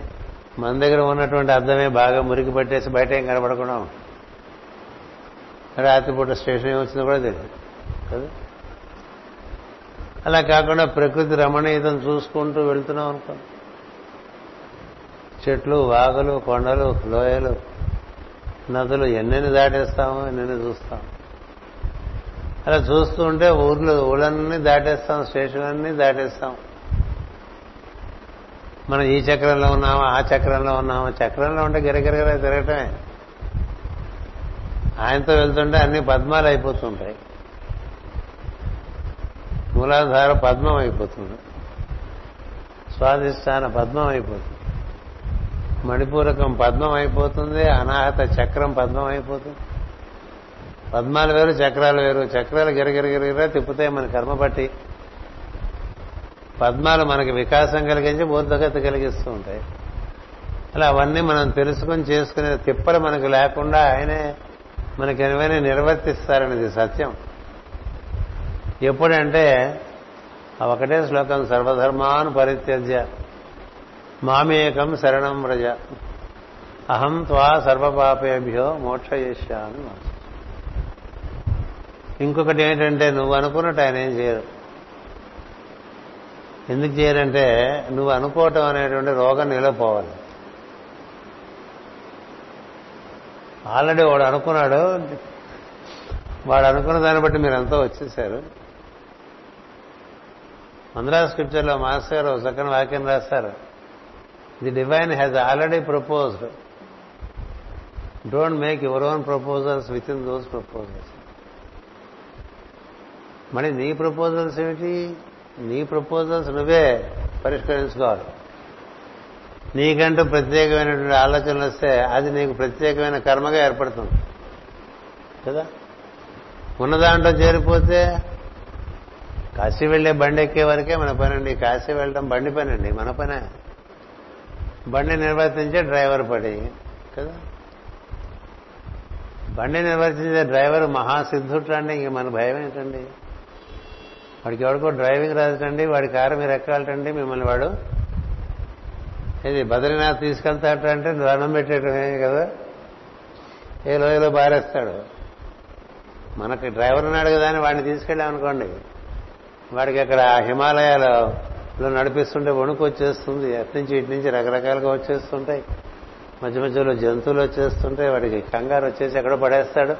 Speaker 1: మన దగ్గర ఉన్నటువంటి అర్థమే బాగా మురికి పట్టేసి బయట ఏం కనబడకుండా రాత్రిపూట స్టేషన్ ఏమొచ్చిందో కూడా తెలియదు. కదా? అలా కాకుండా ప్రకృతి రమణీయతను చూసుకుంటూ వెళ్తున్నాం అనుకో. చెట్లు వాగులు కొండలు లోయలు నదులు ఎన్నెన్ని దాటేస్తామో ఎన్నెన్ని చూస్తాం. అలా చూస్తూ ఉంటే ఊర్లు ఊళ్ళన్నీ దాటేస్తాం స్టేషన్లన్నీ దాటేస్తాం. మనం ఈ చక్రంలో ఉన్నామా ఆ చక్రంలో ఉన్నామా చక్రంలో ఉంటే గిరగిరగిర తిరగటమే. ఆయనతో వెళ్తుంటే అన్ని పద్మాలు అయిపోతుంటాయి. మూలాధార పద్మం అయిపోతుంది. స్వాధిష్టాన పద్మం అయిపోతుంది. మణిపూరకం పద్మం అయిపోతుంది అనాహత చక్రం పద్మం అయిపోతుంది. పద్మాలు వేరు చక్రాలు వేరు. చక్రాలు గిరగిరగిరగిర తిప్పుతాయి మన కర్మ బట్టి పద్మాలు మనకి వికాసం కలిగించి బోధగతి కలిగిస్తూ ఉంటాయి. అలా అవన్నీ మనం తెలుసుకొని చేసుకునే తిప్పలు మనకు లేకుండా ఆయనే మనకి ఏమైనా నిర్వర్తిస్తారనేది సత్యం. ఎప్పుడంటే ఒకటే శ్లోకం సర్వధర్మాను పరిత్యజ్య. మామేకం శరణం వ్రజ. అహం త్వా సర్వపాపేభ్యో మోక్షయేష్యామి ఇంకొకటి ఏంటంటే నువ్వు అనుకున్నట్టు ఆయన ఏం చేయరు. ఎందుకు చేయరంటే నువ్వు అనుకోవటం అనేటువంటి రోగం నిలపోవాలి. ఆల్రెడీ వాడు అనుకున్నాడు. వాడు అనుకున్న దాన్ని బట్టి మీరు అంతా వచ్చేసారు. మంద్రా స్క్రిప్చర్లో మాస్టర్ గారు చక్కని వాక్యం రాస్తారు the divine has already proposed don't make your own proposals with in those proposals మరి నీ ప్రపోజల్స్ ఏమిటి? నీ ప్రపోజల్స్ నువ్వే పరిష్కరించుకోవాలి. నీకంటూ ప్రత్యేకమైనటువంటి ఆలోచనలు వస్తే అది నీకు ప్రత్యేకమైన కర్మగా ఏర్పడుతుంది. కదా? ఉన్నదాంట్లో చేరిపోతే కాశీ వెళ్ళే బండి ఎక్కే వరకే మన పని అండి. కాశీ వెళ్ళడం బండి పని అండి మన పనే. బండి నిర్వర్తించే డ్రైవర్ పడి కదా? బండి నిర్వర్తించే డ్రైవర్ మహాసిద్ధుట్లండి ఇంక మన భయం ఏంటండి? వాడికి ఎవరికో డ్రైవింగ్ రాదటండి వాడి కారు మీరు ఎక్కాలటండి మిమ్మల్ని వాడు ఇది బద్రీనాథ్ తీసుకెళ్తాట అంటే దండం పెట్టేటమే కదా? ఏ లోయలో బారేస్తాడు. మనకి డ్రైవర్ ఉన్నాడు కదా అని వాడిని తీసుకెళ్ళామనుకోండి వాడికి అక్కడ హిమాలయాలలో నడిపిస్తుంటే వణుకు వచ్చేస్తుంది నుంచి ఇటు నుంచి రకరకాలుగా వచ్చేస్తుంటాయి. మధ్య మధ్యలో జంతువులు వచ్చేస్తుంటాయి వాడికి కంగారు వచ్చేసి ఎక్కడో పడేస్తాడు.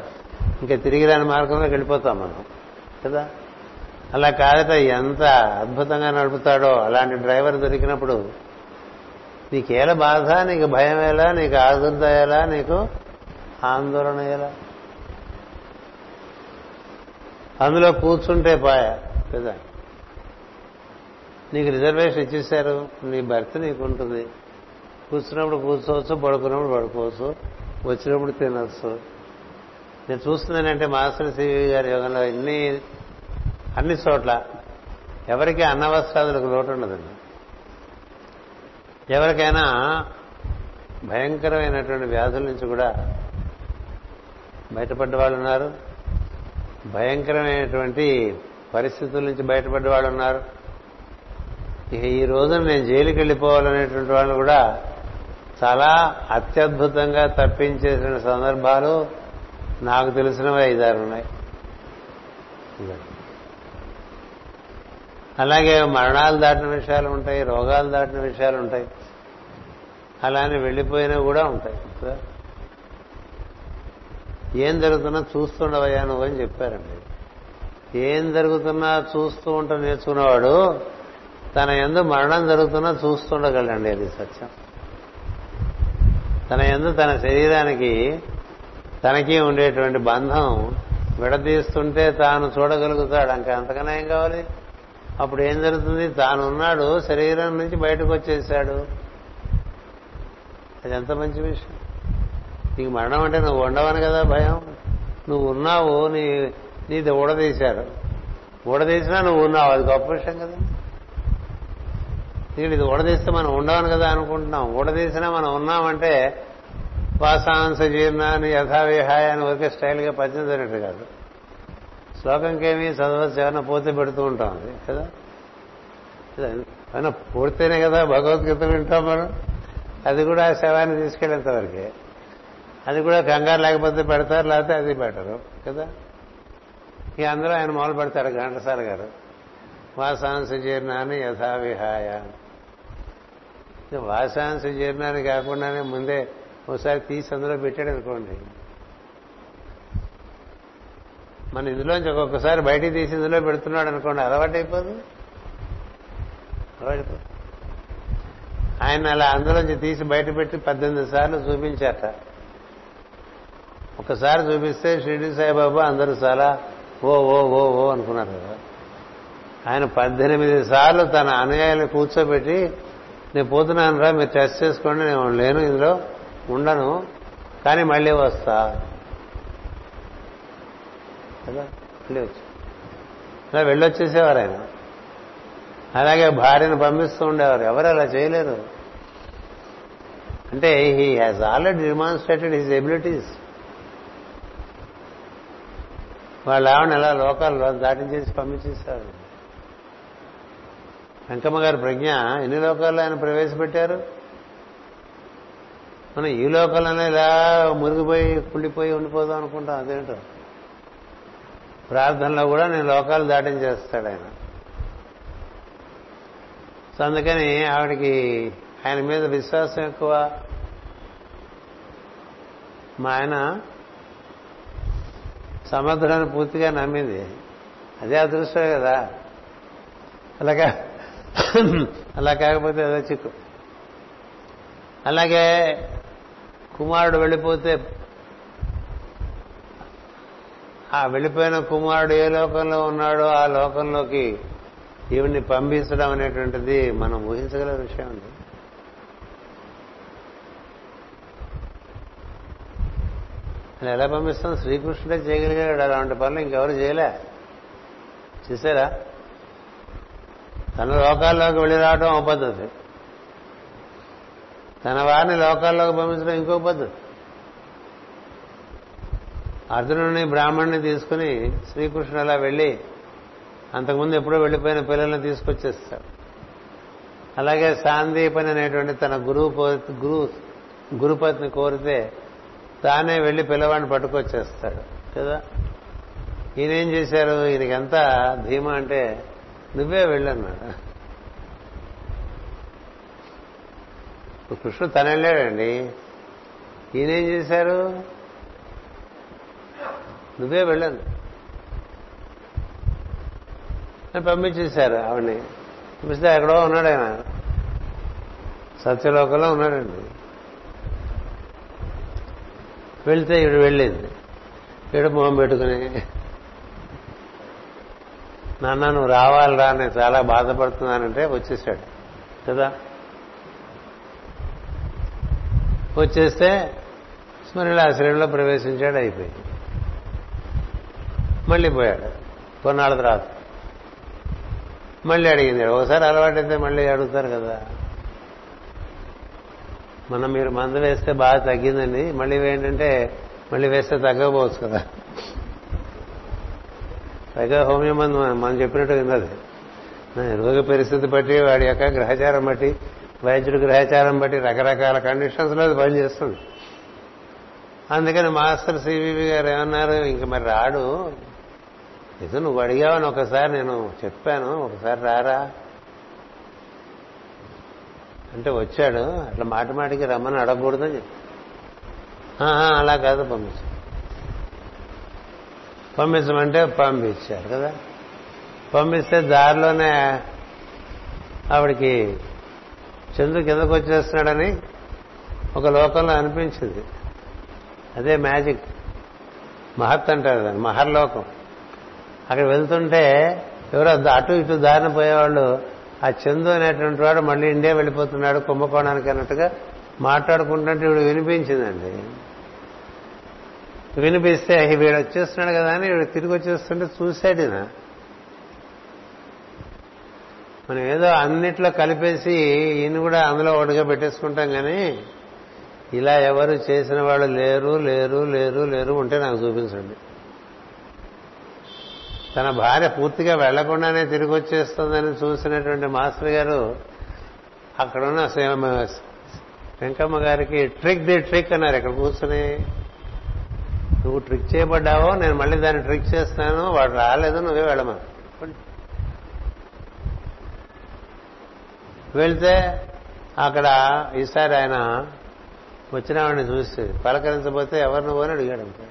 Speaker 1: ఇంకా తిరిగి రాని మార్గంలోకి వెళ్ళిపోతాం మనం కదా? అలా కాదట ఎంత అద్భుతంగా నడుపుతాడో అలాంటి డ్రైవర్ దొరికినప్పుడు నీకేల బాధ నీకు భయం ఎలా నీకు ఆదుర్ద ఎలా నీకు ఆందోళన ఎలా? అందులో కూర్చుంటే పాయ కదా? నీకు రిజర్వేషన్ ఇచ్చేశారు నీ భర్త నీకు ఉంటుంది కూర్చున్నప్పుడు కూర్చోవచ్చు పడుకున్నప్పుడు పడుకోవచ్చు వచ్చినప్పుడు తినచ్చు. నేను చూస్తున్నానంటే మాస్టర్ సివి గారి యోగంలో ఎన్ని అన్ని చోట్ల ఎవరికి అన్నవస్త్రాదులకు లోటు ఉండదండి. ఎవరికైనా భయంకరమైనటువంటి వ్యాధుల నుంచి కూడా బయటపడ్డ వాళ్ళు ఉన్నారు. భయంకరమైనటువంటి పరిస్థితుల నుంచి బయటపడ్డ వాళ్ళు ఉన్నారు. ఇక ఈ రోజున నేను జైలుకి వెళ్ళిపోవాలనేటువంటి వాళ్ళు కూడా చాలా అత్యద్భుతంగా తప్పించేసిన సందర్భాలు నాకు తెలిసినవి ఐదారు ఉన్నాయి. అలాగే మరణాలు దాటిన విషయాలు ఉంటాయి రోగాలు దాటిన విషయాలు ఉంటాయి. అలానే వెళ్ళిపోయినవి కూడా ఉంటాయి. ఏం జరుగుతున్నా చూస్తుండవయ్యా నువ్వు అని చెప్పారండి. ఏం జరుగుతున్నా చూస్తూ ఉంటా నేర్చుకున్నవాడు తన ఎందు మరణం జరుగుతున్నా చూస్తుండగలండి అది సత్యం. తన ఎందు తన శరీరానికి తనకి ఉండేటువంటి బంధం విడదీస్తుంటే తాను చూడగలుగుతాడు. ఇంకా అంతకన్నా ఏం కావాలి? అప్పుడు ఏం జరుగుతుంది? తానున్నాడు శరీరం నుంచి బయటకు వచ్చేసాడు. అది ఎంత మంచి విషయం. నీకు మరణం అంటే నువ్వు ఉండవని కదా భయం? నువ్వు ఉన్నావు నీ నీది ఊడదీశారు. ఊడదీసినా నువ్వు ఉన్నావు అది గొప్ప విషయం కదా. నీకు ఇది ఊడదీస్తే మనం ఉండవని కదా అనుకుంటున్నాం. ఊడదీసినా మనం ఉన్నామంటే వాసాంశ జీర్ణాన్ని యథావిహాయ అని ఊరికే స్టైల్గా పద్యం జరిగినట్టు కాదు. శ్లోకంకేమీ చదవచ్చు ఏమైనా పోతే పెడుతూ ఉంటాం అది కదా? ఏమైనా పూర్తయినా కదా భగవద్గీత వింటాం మనం. అది కూడా ఆ శవాన్ని తీసుకెళ్ళేంత వరకే. అది కూడా కంగారు లేకపోతే పెడతారు లేకపోతే అది పెట్టరు కదా? ఇక అందరూ ఆయన మొదలు పెడతారు ఘంటసాల గారు. వాసాంశ జీర్ణాన్ని యథావిహాయ వాసాంశం జీర్ణాన్ని కాకుండానే ముందే ఒకసారి తీసి అందులో పెట్టాడు అనుకోండి. మన ఇందులోంచి ఒక్కొక్కసారి బయటికి తీసి ఇందులో పెడుతున్నాడు అనుకోండి అలవాటు అయిపోదు? అలవాటు ఆయన అలా అందులోంచి తీసి బయట పెట్టి పద్దెనిమిది సార్లు చూపించాట ఒకసారి చూపిస్తే షిరిడి సాయిబాబా అందరూ చాలా ఓ ఓ ఓ ఓ అనుకున్నారు కదా. ఆయన పద్దెనిమిది సార్లు తన అనుయాయులు కూర్చోబెట్టి నేను పోతున్నాను రా మీరు టెస్ట్ చేసుకోండి నేను లేను ఇందులో ఉండను కానీ మళ్ళీ వస్తా. కదా? మళ్ళీ వచ్చి. అలా వెళ్ళొచ్చేసేవారు ఆయన. అలాగే భార్యను పంపిస్తూ ఉండేవారు. ఎవరు అలా చేయలేరు. అంటే he has already demonstrated his abilities వాళ్ళు ఆవిడ ఎలా లోకాల్లో దాటించేసి పంపించేశారు వెంకమ్మ గారి ప్రజ్ఞ ఎన్ని లోకాల్లో ఆయన ప్రవేశపెట్టారు? మనం ఈ లోకాలనే ఇలా మురిగిపోయి కుళ్ళిపోయి ఉండిపోదాం అనుకుంటాం అదేంటో? ప్రార్థనలో కూడా నేను లోకాలు దాటించేస్తాడు ఆయన. సో అందుకని ఆవిడకి ఆయన మీద విశ్వాసం ఎక్కువ. మా ఆయన సమర్థులను పూర్తిగా నమ్మింది. అదే అదృష్టమే కదా. అలాగా అలా కాకపోతే అదే చిక్కు. అలాగే కుమారుడు వెళ్ళిపోతే ఆ వెళ్ళిపోయిన కుమారుడు ఏ లోకంలో ఉన్నాడో ఆ లోకంలోకి ఈవిని పంపించడం అనేటువంటిది మనం ఊహించగల విషయం అండి. ఎలా పంపిస్తాం శ్రీకృష్ణుడే చేయగలిగాడు అలాంటి పనులు ఇంకెవరు చేయలే. చేశారా తన లోకాల్లోకి వెళ్ళి రావడం ఒక పద్ధతి. తన వారిని లోకాల్లోకి పంపించడం ఇంకో పద్ధతి. అర్జునుడిని బ్రాహ్మణ్ణి తీసుకుని శ్రీకృష్ణుడు అలా వెళ్ళి అంతకుముందు ఎప్పుడో వెళ్ళిపోయిన పిల్లల్ని తీసుకొచ్చేస్తాడు. అలాగే సాందీపని అనేటువంటి తన గురువు గురు గురుపతిని కోరితే తానే వెళ్ళి పిల్లవాడిని పట్టుకొచ్చేస్తాడు. కదా? ఈయనేం చేశారు? ఈయనకి ఎంత ధీమా అంటే నువ్వే వెళ్ళన్నాడు కృష్ణుడు తన వెళ్ళాడండి ఈయనేం చేశారు? నువ్వే వెళ్ళను. పంపించేశారు ఆవిడ్ని. పంపిస్తే ఎక్కడో ఉన్నాడు ఆయన. సత్యలోకంలో ఉన్నాడండి. వెళ్తే ఇడు వెళ్ళింది. ఇడు మొహం పెట్టుకుని నాన్న నువ్వు రావాలిరా నేను చాలా బాధపడుతున్నానంటే వచ్చేసాడు. కదా? వచ్చేస్తే స్మరణాశ్రయంలో ప్రవేశించాడు అయిపోయింది. మళ్ళీ పోయాడు. కొన్నాళ్ళ తర్వాత. మళ్ళీ అడిగింది ఒకసారి అలవాటైతే మళ్ళీ అడుగుతారు కదా. మనం మీరు మందు వేస్తే బాగా తగ్గిందండి మళ్ళీ ఏంటంటే మళ్ళీ వేస్తే తగ్గకపోవచ్చు కదా. పైగా హోమియో మందు మనం చెప్పినట్టు అది రోగ పరిస్థితి బట్టి వాడి యొక్క గ్రహచారం బట్టి వైద్యుడి గ్రహచారం బట్టి రకరకాల కండిషన్స్లో అది పనిచేస్తుంది. అందుకని మాస్టర్ సివివి గారు ఏమన్నారు ఇంక మరి రాడు. ఇది నువ్వు అడిగావని ఒకసారి నేను చెప్పాను ఒకసారి రారా. అంటే వచ్చాడు అట్లా మాటి మాటికి రమ్మని అడగకూడదని చెప్పి అలా కాదు పంపించాను పంపించమంటే పంపించారు కదా. పంపిస్తే దారిలోనే ఆవిడికి చంద్రు కిందకు వచ్చేస్తున్నాడని ఒక లోకంలో అనిపించింది. అదే మ్యాజిక్. మహత్ అంటారు దాన్ని మహర్లోకం. అక్కడ వెళ్తుంటే ఎవరో అటు ఇటు దారిన పోయేవాళ్ళు ఆ చందు అనేటువంటి వాడు మళ్ళీ ఇండియా వెళ్ళిపోతున్నాడు కుంభకోణానికి అన్నట్టుగా మాట్లాడుకుంటుంటే ఇవి వినిపించిందండి. వినిపిస్తే వీడు వచ్చేస్తున్నాడు కదా అని వీడు తిరిగి వచ్చేస్తుంటే చూశాడు ఈయన మనం ఏదో అన్నిట్లో కలిపేసి ఈయన కూడా అందులో ఒకటిగా పెట్టేసుకుంటాం కానీ ఇలా ఎవరు చేసిన వాళ్ళు లేరు లేరు లేరు లేరు ఉంటే నాకు చూపించండి తన భార్య పూర్తిగా వెళ్ళకుండానే తిరిగి వచ్చేస్తుందని చూసినటువంటి మాస్టర్ గారు అక్కడున్న వెంకమ్మ గారికి ట్రిక్ ది ట్రిక్ అన్నారు ఇక్కడ కూర్చుని నువ్వు ట్రిక్ చేయబడ్డావో నేను మళ్ళీ దాన్ని ట్రిక్ చేస్తాను వాడు రాలేదు నువ్వే వెళ్ళమని. వెళ్తే అక్కడ ఈసారి ఆయన వచ్చిన వాడిని చూసి పలకరించబోతే ఎవరు నువ్వు అని అడిగాడు. అంతే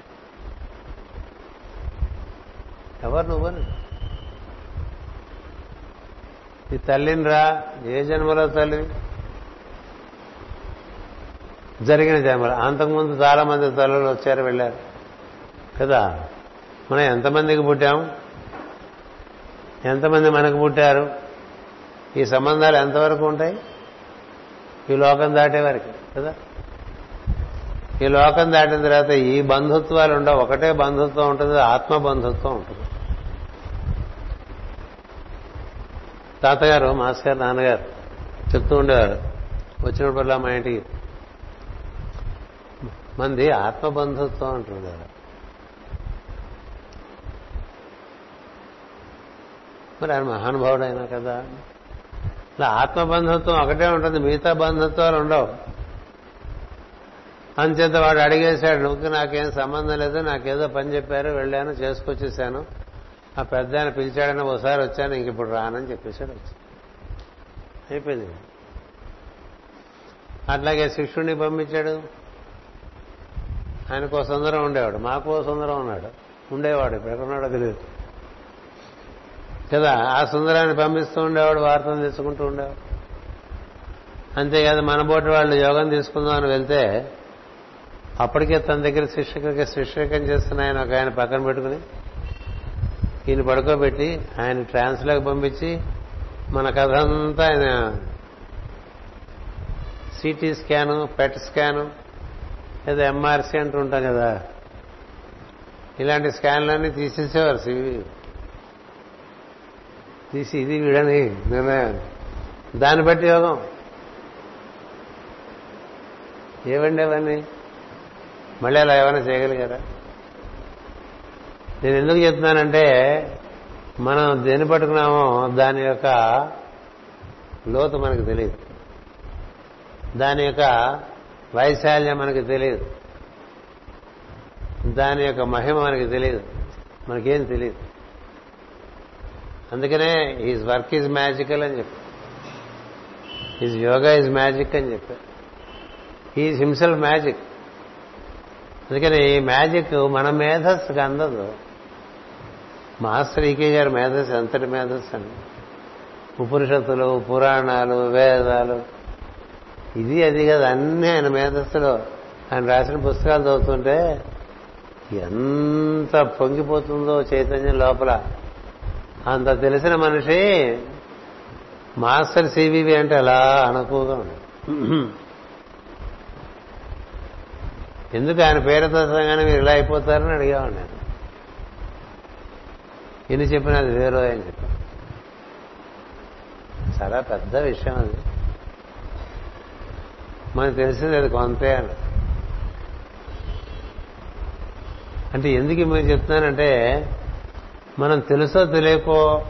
Speaker 1: ఎవరు నువ్వని ఈ తల్లినిరా ఏ జన్మలో తల్లి? జరిగిన జన్మలు. అంతకుముందు చాలా మంది తల్లులు వచ్చారు వెళ్ళారు. కదా? మనం ఎంతమందికి పుట్టాం? ఎంతమంది మనకు పుట్టారు? ఈ సంబంధాలు ఎంతవరకు ఉంటాయి? ఈ లోకం దాటే వరకు కదా? ఈ లోకం దాటిన తర్వాత ఈ బంధుత్వాలు ఉండవు. ఒకటే బంధుత్వం ఉంటుంది ఆత్మ బంధుత్వం ఉంటుంది. తాతగారు మాస్గారు నాన్నగారు చెప్తూ ఉండేవారు. వచ్చినప్పుడల్లా మా ఇంటికి మంది ఆత్మబంధుత్వం అంటుండేవారు. మరి ఆయన మహానుభావుడైనా అయినా కదా. ఇలా ఆత్మబంధత్వం ఒకటే ఉంటుంది మిగతా బంధత్వాలు ఉండవు. అంచేత వాడు అడిగేశాడు నువ్వు నాకేం సంబంధం లేదు నాకేదో పని చెప్పారు వెళ్ళాను చేసుకొచ్చేసాను. ఆ పెద్ద ఆయన పిలిచాడని ఒకసారి వచ్చాను ఇంక ఇప్పుడు రానని చెప్పేశాడు వచ్చి. అయిపోయింది. అట్లాగే శిష్యుడిని పంపించాడు. ఆయనకు సుందరం ఉండేవాడు మాకు సుందరం ఉన్నాడు. ఉండేవాడు ఇప్పుడు ఎక్కడున్నాడో తెలియదు. కదా ఆ సుందరాన్ని పంపిస్తూ ఉండేవాడు వార్తలు తీసుకుంటూ ఉండేవాడు. అంతేకాదు మన బోటి వాళ్ళు యోగం తీసుకుందాం అని వెళ్తే అప్పటికే తన దగ్గర శిష్యక శిక్షకం చేస్తున్న ఆయన ఒక ఆయన పక్కన పెట్టుకుని ఈయన పడుకోబెట్టి ఆయన ట్రాన్స్లోకి పంపించి మన కథ అంతా ఆయన సిటీ స్కాను పెట్ స్కాను లేదా ఎంఆర్సీ అంటూ ఉంటాం కదా. ఇలాంటి స్కాన్లన్నీ తీసేసేవారు సివి. తీసి ఇది వీడని నిర్ణయం. దాన్ని బట్టి యోగం. ఏవండి అవన్నీ? మళ్ళీ అలా ఏమైనా చేయగలిగారా? నేను ఎందుకు చెప్తున్నానంటే మనం దేన్ని పట్టుకున్నామో దాని యొక్క లోతు మనకు తెలియదు. దాని యొక్క వైశాల్యం మనకి తెలియదు. దాని యొక్క మహిమ మనకి తెలియదు. మనకేం తెలియదు. అందుకనే హీజ్ వర్క్ ఈజ్ మ్యాజికల్ అని చెప్పి హీజ్ యోగా ఈజ్ మ్యాజిక్ అని చెప్పారు. హీజ్ హిమ్సెల్ఫ్ మ్యాజిక్ అందుకని ఈ మ్యాజిక్ మన మేధస్సుకి అందదు. మాస్టర్ ఈకే గారి మేధస్సు ఎంతటి మేధస్సు అండి ఉపనిషత్తులు పురాణాలు వేదాలు. ఇది అది కదా అన్నీ ఆయన మేధస్సులో. ఆయన రాసిన పుస్తకాలు చదువుతుంటే ఎంత పొంగిపోతుందో చైతన్యం లోపల. అంత తెలిసిన మనిషి మాస్టర్ సివివి అంటే అలా అనుకువగా ఉంది ఎందుకు ఆయన పేరుతో సగానే మీరు ఇలా అయిపోతారని అడిగామండి నేను. ఎన్ని చెప్పినా అది వేరో అని చెప్పి చాలా పెద్ద విషయం అది. మనకు తెలిసింది అది కొంతే అని. అంటే ఎందుకు మేము చెప్తున్నానంటే మనం తెలుసో తెలియకో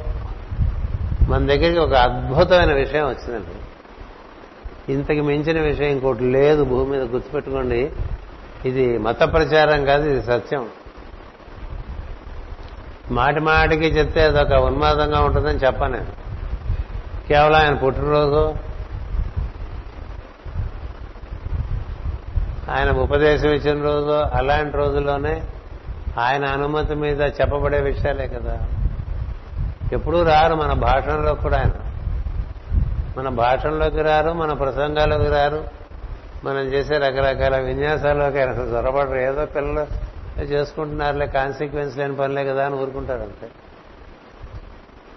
Speaker 1: మన దగ్గరికి ఒక అద్భుతమైన విషయం వచ్చిందండి. ఇంతకు మించిన విషయం ఇంకోటి లేదు భూమి మీద గుర్తుపెట్టుకోండి. ఇది మత ప్రచారం కాదు ఇది సత్యం. మాటి మాటికి చెప్తే అదొక ఉన్మాదంగా ఉంటుందని చెప్పాను. నేను కేవలం ఆయన పుట్టినరోజు ఆయన ఉపదేశం ఇచ్చిన రోజు అలాంటి రోజుల్లోనే ఆయన అనుమతి మీద చెప్పబడే విషయాలే కదా. ఎప్పుడూ రారు మన భాషణలో కూడా ఆయన. మన భాషణలోకి రారు మన ప్రసంగాలకు రారు. మనం చేసే రకరకాల విన్యాసాల్లోకి ఆయన అసలు చొరబడరు. ఏదో పిల్లలు చేసుకుంటున్నారులే కాన్సిక్వెన్స్ లేని పనులే కదా అని ఊరుకుంటారు అంతే.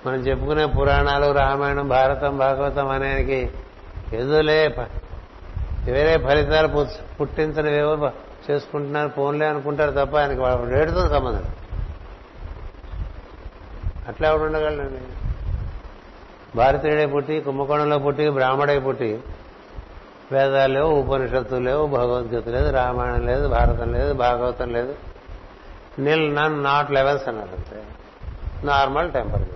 Speaker 1: మనం చెప్పుకునే పురాణాలు రామాయణం భారతం భాగవతం అనేకి ఎదులే వేరే ఫలితాలు పుట్టించనివేవో చేసుకుంటున్నారు ఫోన్లే అనుకుంటారు తప్ప ఆయనకి రేటుతో సంబంధం అట్లా ఎవడు ఉండగలండి భారతీయుడే పుట్టి కుంభకోణంలో పుట్టి బ్రాహ్మడై పుట్టి వేదాలు లేవు ఉపనిషత్తు లేవు భగవద్గీత లేదు రామాయణం లేదు భారతం లేదు భాగవతం లేదు. నీళ్ళు నన్ నాట్ లెవెల్స్ అన్నారు అంతే. Normal temperature.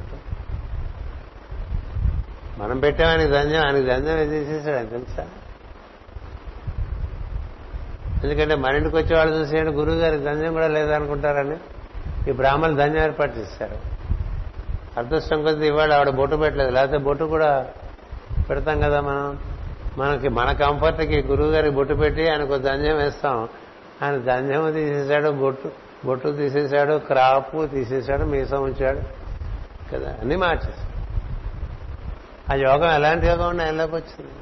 Speaker 1: మనం పెట్టామని దంజం ఆయనకి దంజం తీసేసాడు ఆయన తెలుసా? ఎందుకంటే మన ఇంటికి వచ్చేవాళ్ళు చూసేయండి గురువు గారికి ధన్యం కూడా లేదనుకుంటారని ఈ బ్రాహ్మణులు ధన్యం ఏర్పాటు చేశారు అదృష్టం కొద్ది ఇవాళ ఆవిడ బొట్టు పెట్టలేదు. లేకపోతే బొట్టు కూడా పెడతాం కదా మనం. మనకి మన కంఫర్ట్కి గురువు గారికి బొట్టు పెట్టి ఆయనకు దంజం వేస్తాం. ఆయన దంజము తీసేశాడు బొట్టు బొట్టు తీసేశాడు క్రాపు తీసేశాడు మీసం ఉంచాడు కదా. అన్ని మార్చేశాడు. ఆ యోగం ఎలాంటి యోగం ఉండి ఆయనలోకి వచ్చింది.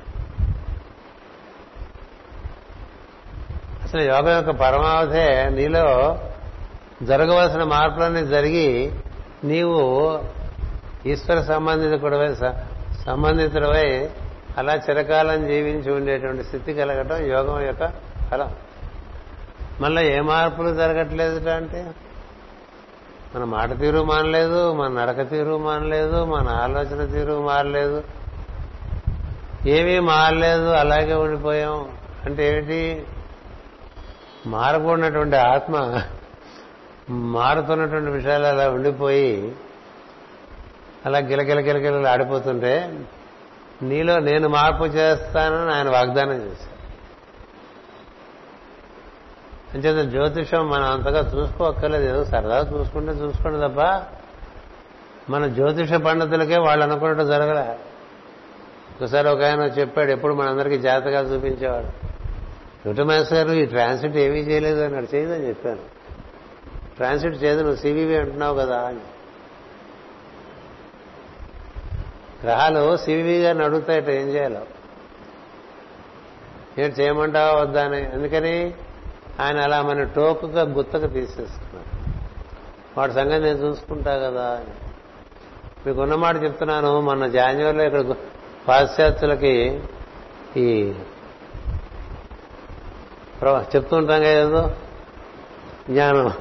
Speaker 1: అసలు యోగం యొక్క పరమావధే నీలో జరగవలసిన మార్పులన్నీ జరిగి నీవు ఈశ్వర సంబంధితుడవై సంబంధితుడవై అలా చిరకాలం జీవించి ఉండేటువంటి స్థితి కలగటం యోగం యొక్క ఫలం. మళ్ళీ ఏ మార్పులు జరగట్లేదు అంటే? మన మాట తీరు మానలేదు మన నడక తీరు మానలేదు మన ఆలోచన తీరు మారలేదు. ఏమీ మారలేదు అలాగే ఉండిపోయాం. అంటే ఏమిటి? మారకూడనటువంటి ఆత్మ మారుతున్నటువంటి విషయాలు అలా ఉండిపోయి అలా గిలగిల గిలగిలలు ఆడిపోతుంటే నీలో నేను మార్పు చేస్తానని ఆయన వాగ్దానం చేశారు. అంచేత జ్యోతిషం మనం అంతగా చూసుకోక్కర్లేదు. ఏదో సరదా చూసుకుంటే చూసుకోండి తప్ప మన జ్యోతిష పండితులకే వాళ్ళు అనుకున్నట్టు జరగలే. ఒకసారి ఒక ఆయన చెప్పాడు ఎప్పుడు మనందరికీ జాతకాలు చూపించేవాడు. యుటమాస్ గారు ఈ ట్రాన్సిట్ ఏమీ చేయలేదు అన్నాడు చేయదని చెప్పాను. ట్రాన్సిట్ చేయదు నువ్వు సివివి అంటున్నావు కదా అని. గ్రహాలు సివివి గారిని అడుగుతాయట ఏం చేయాలో. నేను చేయమంటావా వద్దా అని. ఎందుకని ఆయన అలా మన టోకుగా గుత్తకు తీసేస్తున్నాడు వాడి సంగతి నేను చూసుకుంటా కదా అని. మీకు ఉన్నమాట చెప్తున్నాను మన జాన్యువరిలో ఇక్కడ పాశ్చాత్యులకి ఈ చెప్తూ ఉంటాం కదా ఏదో? జ్ఞానం.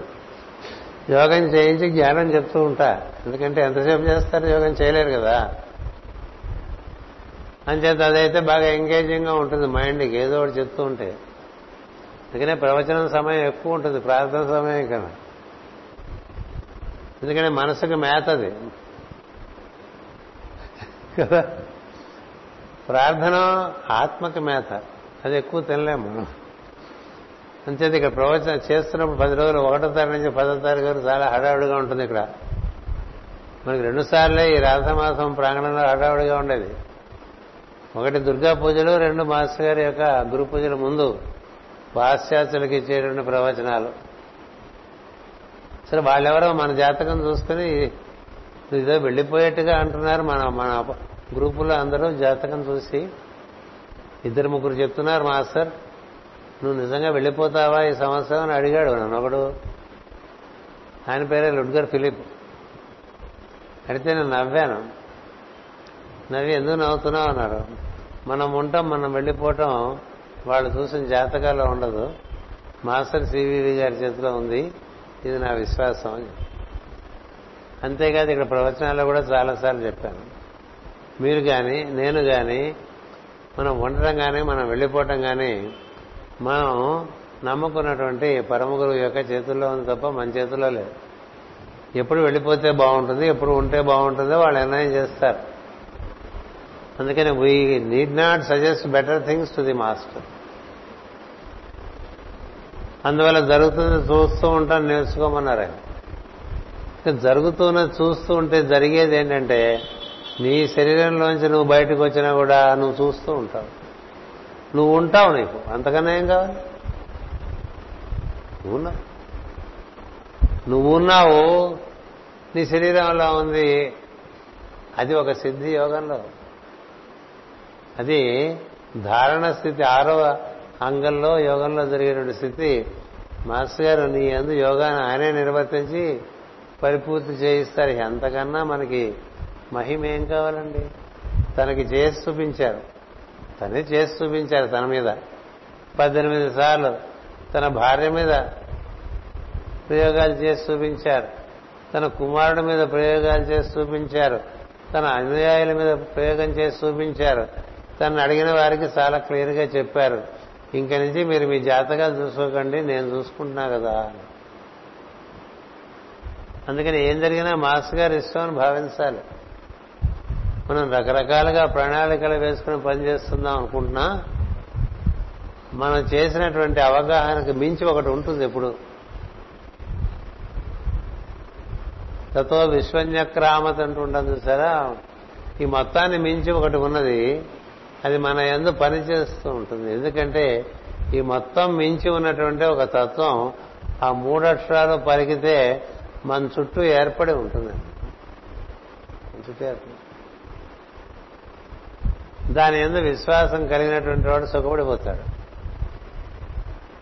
Speaker 1: యోగం చేయించి జ్ఞానం చెప్తూ ఉంటా. ఎందుకంటే ఎంతసేపు చేస్తారు? యోగం చేయలేరు కదా. అంచేత అదైతే బాగా ఎంగేజింగ్గా ఉంటుంది మైండ్కి. ఏదో ఒకటి చెప్తూ ఉంటే. అందుకనే ప్రవచనం సమయం ఎక్కువ ఉంటుంది. ప్రార్థన సమయం కన్నా ఎందుకంటే మనసుకు మేతది కదా? ప్రార్థన ఆత్మకు మేత. అది ఎక్కువ తినలేము మనం. అంతేత ఇక్కడ ప్రవచనం చేస్తున్నప్పుడు పది రోజులు ఒకటో తారీఖు నుంచి పదో తారీఖు వరకు చాలా హడావుడిగా ఉంటుంది ఇక్కడ. మనకి రెండుసార్లే ఈ రాధమాసం ప్రాంగణంలో హడావుడిగా ఉండేది. ఒకటి దుర్గా పూజలు రెండు మాస్టర్ గారి యొక్క గురు పూజల ముందు పాశ్చాత్యులకు ఇచ్చేటువంటి ప్రవచనాలు. సరే వాళ్ళెవరో మన జాతకం చూసుకుని ఇదో వెళ్ళిపోయేట్టుగా అంటున్నారు మన మన గ్రూపులో అందరూ జాతకం చూసి ఇద్దరు ముగ్గురు చెప్తున్నారు మాస్టర్. నువ్వు నిజంగా వెళ్ళిపోతావా ఈ సంవత్సరం అని అడిగాడు నన్ను ఒకడు. ఆయన పేరే లుడ్గర్ ఫిలిప్. అడిగితే నేను నవ్వాను. నవ్వి ఎందుకు నవ్వుతున్నావు అన్నారు మనం ఉంటాం మనం వెళ్ళిపోవటం వాళ్ళు చూసిన జాతకాల్లో ఉండదు. మాస్టర్ సివివి గారి చేతిలో ఉంది. ఇది నా విశ్వాసం అని అంతేకాదు ఇక్కడ ప్రవచనాల్లో కూడా చాలాసార్లు చెప్పాను. మీరు కానీ నేను కానీ మనం ఉండటం కానీ మనం వెళ్ళిపోవటం కానీ మనం నమ్ముకున్నటువంటి పరమ గురువు యొక్క చేతుల్లో ఉంది తప్ప మన చేతుల్లో లేదు. ఎప్పుడు వెళ్ళిపోతే బాగుంటుంది ఎప్పుడు ఉంటే బాగుంటుందో వాళ్ళు నిర్ణయం చేస్తారు. అందుకని we need not suggest better things to the master అందువల్ల జరుగుతుంది చూస్తూ ఉంటాను నేర్చుకోమన్నారు ఆయన. జరుగుతున్నది చూస్తూ ఉంటే జరిగేది ఏంటంటే నీ శరీరంలోంచి నువ్వు బయటకు వచ్చినా కూడా నువ్వు చూస్తూ ఉంటావు. నువ్వు ఉంటావు నీకు. అంతకన్నా ఏం కావాలి? నువ్వున్నావు నువ్వు ఉన్నావు. నీ శరీరం అలా ఉంది? అది ఒక సిద్ధి యోగంలో. అది ధారణ స్థితి ఆరవ అంగంలో యోగంలో జరిగినటువంటి స్థితి. మాస్టర్ గారు నీ అందు యోగాన్ని ఆయనే నిర్వర్తించి పరిపూర్తి చేయిస్తారు. ఎంతకన్నా మనకి మహిమ ఏం కావాలండి? తనకి చేసి చూపించారు. తనే చేసి చూపించారు తన మీద. పద్దెనిమిది సార్లు తన భార్య మీద ప్రయోగాలు చేసి చూపించారు. తన కుమారుడి మీద ప్రయోగాలు చేసి చూపించారు. తన అనుయాయుల మీద ప్రయోగం చేసి చూపించారు. తను అడిగిన వారికి చాలా క్లియర్గా చెప్పారు. ఇంక నుంచి మీరు మీ జాతకాలు చూసుకోకండి నేను చూసుకుంటున్నా కదా అందుకని ఏం జరిగినా మాస్ గారు ఇష్టం అని భావించాలి. మనం రకరకాలుగా ప్రణాళికలు వేసుకుని పనిచేస్తుందాం అనుకుంటున్నా మనం చేసినటువంటి అవగాహనకు మించి ఒకటి ఉంటుంది ఎప్పుడు. తతో విశ్వన్యక్రామత్ అంటూ ఉంటుంది సరే ఈ మొత్తాన్ని మించి ఒకటి ఉన్నది అది మన ఎందు పనిచేస్తూ ఉంటుంది. ఎందుకంటే ఈ మొత్తం మించి ఉన్నటువంటి ఒక తత్వం ఆ మూడక్షరాలు పలికితే మన చుట్టూ ఏర్పడి ఉంటుంది. చుట్టూ ఏర్పడి దాని ఎందు విశ్వాసం కలిగినటువంటి వాడు సుఖపడిపోతాడు.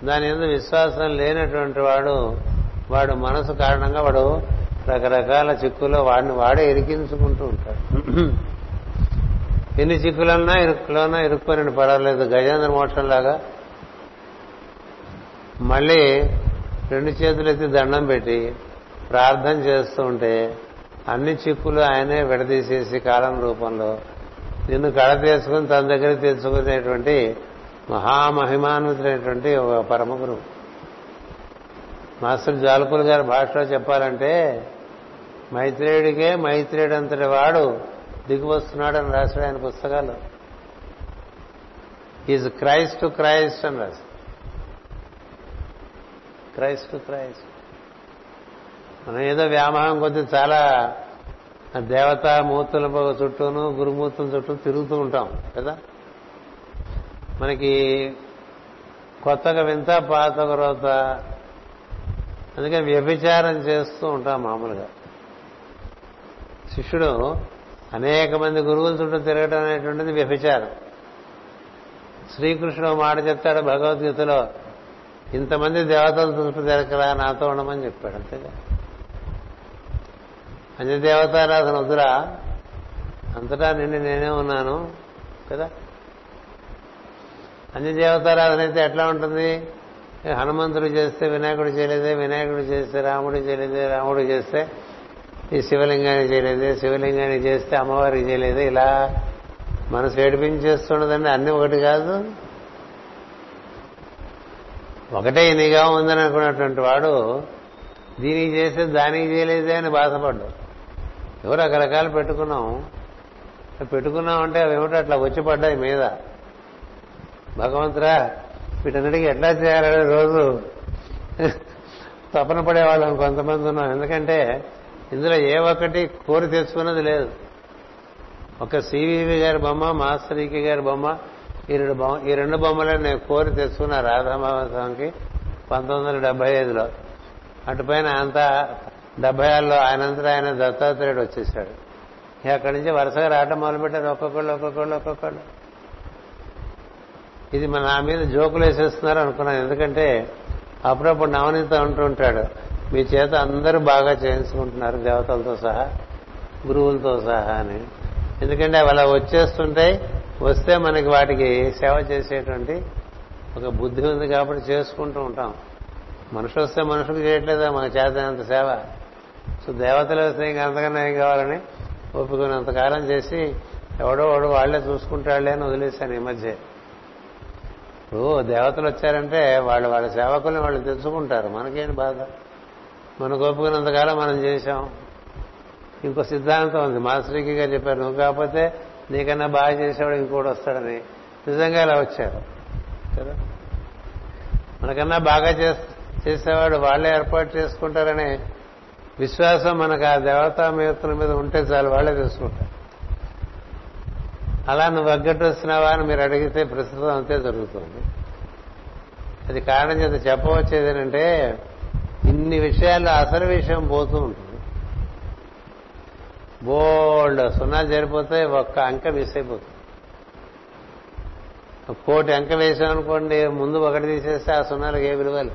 Speaker 1: దాని ఎందు విశ్వాసం లేనటువంటి వాడు వాడు మనసు కారణంగా వాడు రకరకాల చిక్కుల్లో వాడిని వాడే ఇరికించుకుంటూ ఉంటాడు. ఎన్ని చిక్కులన్నా ఇరుక్కులోనా ఇరుక్కొని పర్వాలేదు గజేంద్ర మోక్షంలాగా మళ్ళీ రెండు చేతులు ఎత్తి దండం పెట్టి ప్రార్థన చేస్తూ ఉంటే అన్ని చిక్కులు ఆయనే విడదీసేసి కాలం రూపంలో నిన్ను కళ తీసుకుని తన దగ్గర తెచ్చుకునేటువంటి మహామహిమాన్వితుడైనటువంటి ఒక పరమ గురువు మాస్టర్ జాలకులు గారి భాషలో చెప్పాలంటే మైత్రేయుడికే మైత్రేయుడు అంతటి వాడు దిగి వస్తున్నాడని రాశాడు ఆయన పుస్తకాలు ఈజ్ క్రైస్ట్ టు క్రైస్ట్ అని రాశాడు. క్రైస్ట్ టు క్రైస్ట్ మనం ఏదో వ్యామోహం కొద్ది చాలా ఆ దేవతా మూర్తుల చుట్టూను గురుమూర్తుల చుట్టూ తిరుగుతూ ఉంటాం కదా? మనకి కొత్తగా వింత పాత తర్వాత అందుకని వ్యభిచారం చేస్తూ ఉంటాం మామూలుగా. శిష్యుడు అనేక మంది గురువుల చుట్టూ తిరగడం అనేటువంటిది వ్యభిచారం. శ్రీకృష్ణుడు మాట చెప్తాడు భగవద్గీతలో ఇంతమంది దేవతల చుట్టూ తిరగరా నాతో ఉండమని చెప్పాడు అంతేగా? అన్ని వద్దురా. అంతటా నిండి నేనే ఉన్నాను కదా? అన్ని అయితే ఎట్లా ఉంటుంది? హనుమంతుడు చేస్తే వినాయకుడు చేయలేదే వినాయకుడు చేస్తే రాముడు చేయలేదే రాముడు చేస్తే ఈ శివలింగాన్ని చేయలేదే శివలింగాన్ని చేస్తే అమ్మవారికి చేయలేదే. ఇలా మనసు ఏడిపించేస్తున్నదండి అన్ని ఒకటి కాదు. ఒకటే నిఘా ఉందని అనుకున్నటువంటి వాడు దీనికి చేస్తే దానికి చేయలేదే అని బాధపడ్డాడు. ఎవరు రకరకాలు పెట్టుకున్నాం? పెట్టుకున్నాం అంటే అవి ఏమిటో అట్లా వచ్చి పడ్డాయి మీద. భగవంతురా వీటన్నిటికీ ఎట్లా చేయాలని రోజు తపన పడేవాళ్ళం కొంతమంది ఉన్నాం. ఎందుకంటే ఇందులో ఏ ఒక్కటి కోరి తెచ్చుకున్నది లేదు. ఒక సివివి గారి బొమ్మ మాస్టర్ ఈకే గారి బొమ్మ ఈ రెండు బొమ్మ ఈ రెండు బొమ్మలను నేను కోరి తెచ్చుకున్న రాధామహోత్సవంకి పంతొమ్మిది వందల డెబ్బై ఐదులో. అటుపైన అంతా డెబ్బై ఆరులో ఆయనంతటా ఆయన దత్తాత్రేయుడు వచ్చేసాడు అక్కడి నుంచి వరుసగా రావటం మొదలుపెట్టారు. ఒక్కొక్కళ్ళు ఒక్కొక్కళ్ళు ఒక్కొక్కళ్ళు. ఇది మన నా మీద జోకులు వేసేస్తున్నారు అనుకున్నాను. ఎందుకంటే అప్పుడప్పుడు నవనీత అంటూ ఉంటాడు. మీ చేత అందరూ బాగా చేయించుకుంటున్నారు దేవతలతో సహా గురువులతో సహా అని. ఎందుకంటే అవి అలా వచ్చేస్తుంటాయి వస్తే మనకి వాటికి సేవ చేసేటువంటి ఒక బుద్ధి ఉంది కాబట్టి చేసుకుంటూ ఉంటాం. మనుషులు వస్తే మనుషులకు చేయట్లేదా? మన చేతనంత సేవ. సో దేవతలు స్నేహం ఇంకా అంతకన్నా ఏం కావాలని ఒప్పుకున్నంతకాలం చేసి ఎవడో వాడు వాళ్ళే చూసుకుంటాళ్ళే అని వదిలేశాను ఈ మధ్య. ఇప్పుడు దేవతలు వచ్చారంటే వాళ్ళు వాళ్ళ సేవకుల్ని వాళ్ళు తెచ్చుకుంటారు మనకేంటి బాధ? మనకు ఒప్పుకున్నంతకాలం మనం చేశాం. ఇంకో సిద్ధాంతం ఉంది. మాస్టర్కి గారు చెప్పారు నువ్వు కాకపోతే నీకన్నా బాగా చేసేవాడు ఇంకోటి వస్తాడని. నిజంగా ఇలా వచ్చారు. కదా? మనకన్నా బాగా చేసేవాడు వాళ్ళే ఏర్పాటు చేసుకుంటారనే విశ్వాసం మనకు ఆ దేవతామూర్తుల మీద ఉంటే చాలు వాళ్ళే తెలుసుకుంటారు. అలా నువ్వు అగ్గట్టు వస్తున్నావా అని మీరు అడిగితే ప్రస్తుతం అంతే జరుగుతుంది. అది కారణం చేత చెప్పవచ్చేది ఏంటంటే ఇన్ని విషయాల్లో అసలు విషయం పోతూ ఉంటుంది. బోల్డ్ సున్నా జరిపోతే ఒక్క అంక మిస్ అయిపోతుంది. కోటి అంక వేసామనుకోండి ముందు ఒకటి తీసేస్తే ఆ సున్నాలకు ఏ విలువలు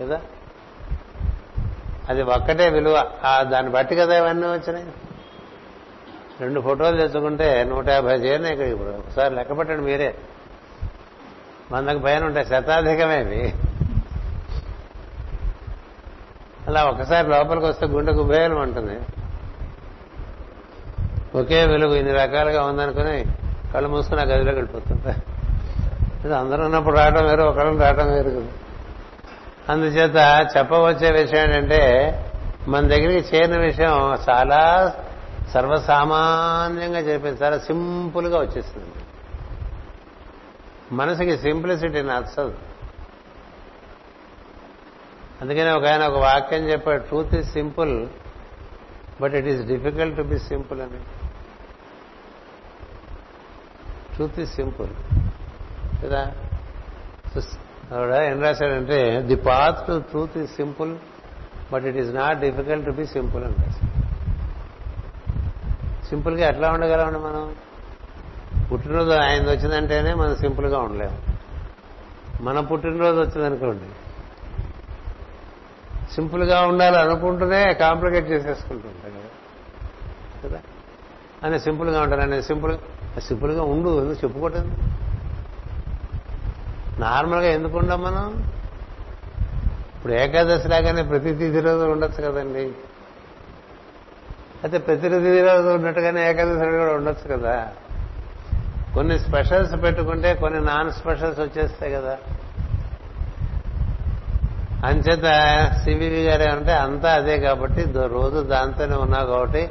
Speaker 1: కదా? అది ఒక్కటే విలువ. దాన్ని బట్టి కదా ఇవన్నీ వచ్చినాయి. రెండు ఫోటోలు తెచ్చుకుంటే నూట యాభై చేరిన ఇక్కడ ఇప్పుడు ఒకసారి లెక్క పెట్టండి మీరే. వందకు పైన ఉంటాయి శతాధికమేవి. అలా ఒకసారి లోపలికి వస్తే గుండె గుబేలం ఉంటుంది ఒకే వెలుగు ఇన్ని రకాలుగా ఉందనుకుని కళ్ళు మూసుకుని ఆ గదిలోకి వెళ్ళిపోతుంది అందరూ ఉన్నప్పుడు రావడం వేరు ఒకళ్ళని రావడం వేరు కదా. అందుచేత చెప్పవచ్చే విషయం ఏంటంటే మన దగ్గరికి చేరిన విషయం చాలా సర్వసామాన్యంగా చెప్పింది చాలా సింపుల్గా వచ్చేస్తుంది. మనసుకి సింప్లిసిటీ నచ్చదు. అందుకనే ఒక ఆయన ఒక వాక్యం చెప్పాడు truth is simple but it is difficult to be simple అని. Truth is simple. కదా? ఆవిడ ఏం రాశాడంటే the path to truth is simple but it is not difficult to be simple అని రాశాడు. సింపుల్గా ఎట్లా ఉండగలమండి మనం? పుట్టినరోజు ఆయన వచ్చిందంటేనే మనం సింపుల్గా ఉండలేము. మన పుట్టినరోజు వచ్చిందనుకోండి సింపుల్గా ఉండాలి అనుకుంటూనే కాంప్లికేట్ చేసేసుకుంటుంటాం కదా. కదా? అని సింపుల్గా ఉంటారు అనేది సింపుల్ సింపుల్గా ఉండు ఎందుకు చెప్పుకోవటం నార్మల్గా ఎందుకు ఉండం మనం? ఇప్పుడు ఏకాదశి లాగానే ప్రతి తిథి రోజు ఉండొచ్చు కదండి. అయితే ప్రతి తిథి రోజు ఉన్నట్టుగానే ఏకాదశి కూడా ఉండొచ్చు కదా. కొన్ని స్పెషల్స్ పెట్టుకుంటే కొన్ని నాన్ స్పెషల్స్ వచ్చేస్తాయి కదా. అంచేత సివివి గారు ఏమంటే అంతా అదే కాబట్టి రోజు దాంతోనే ఉన్నావు కాబట్టి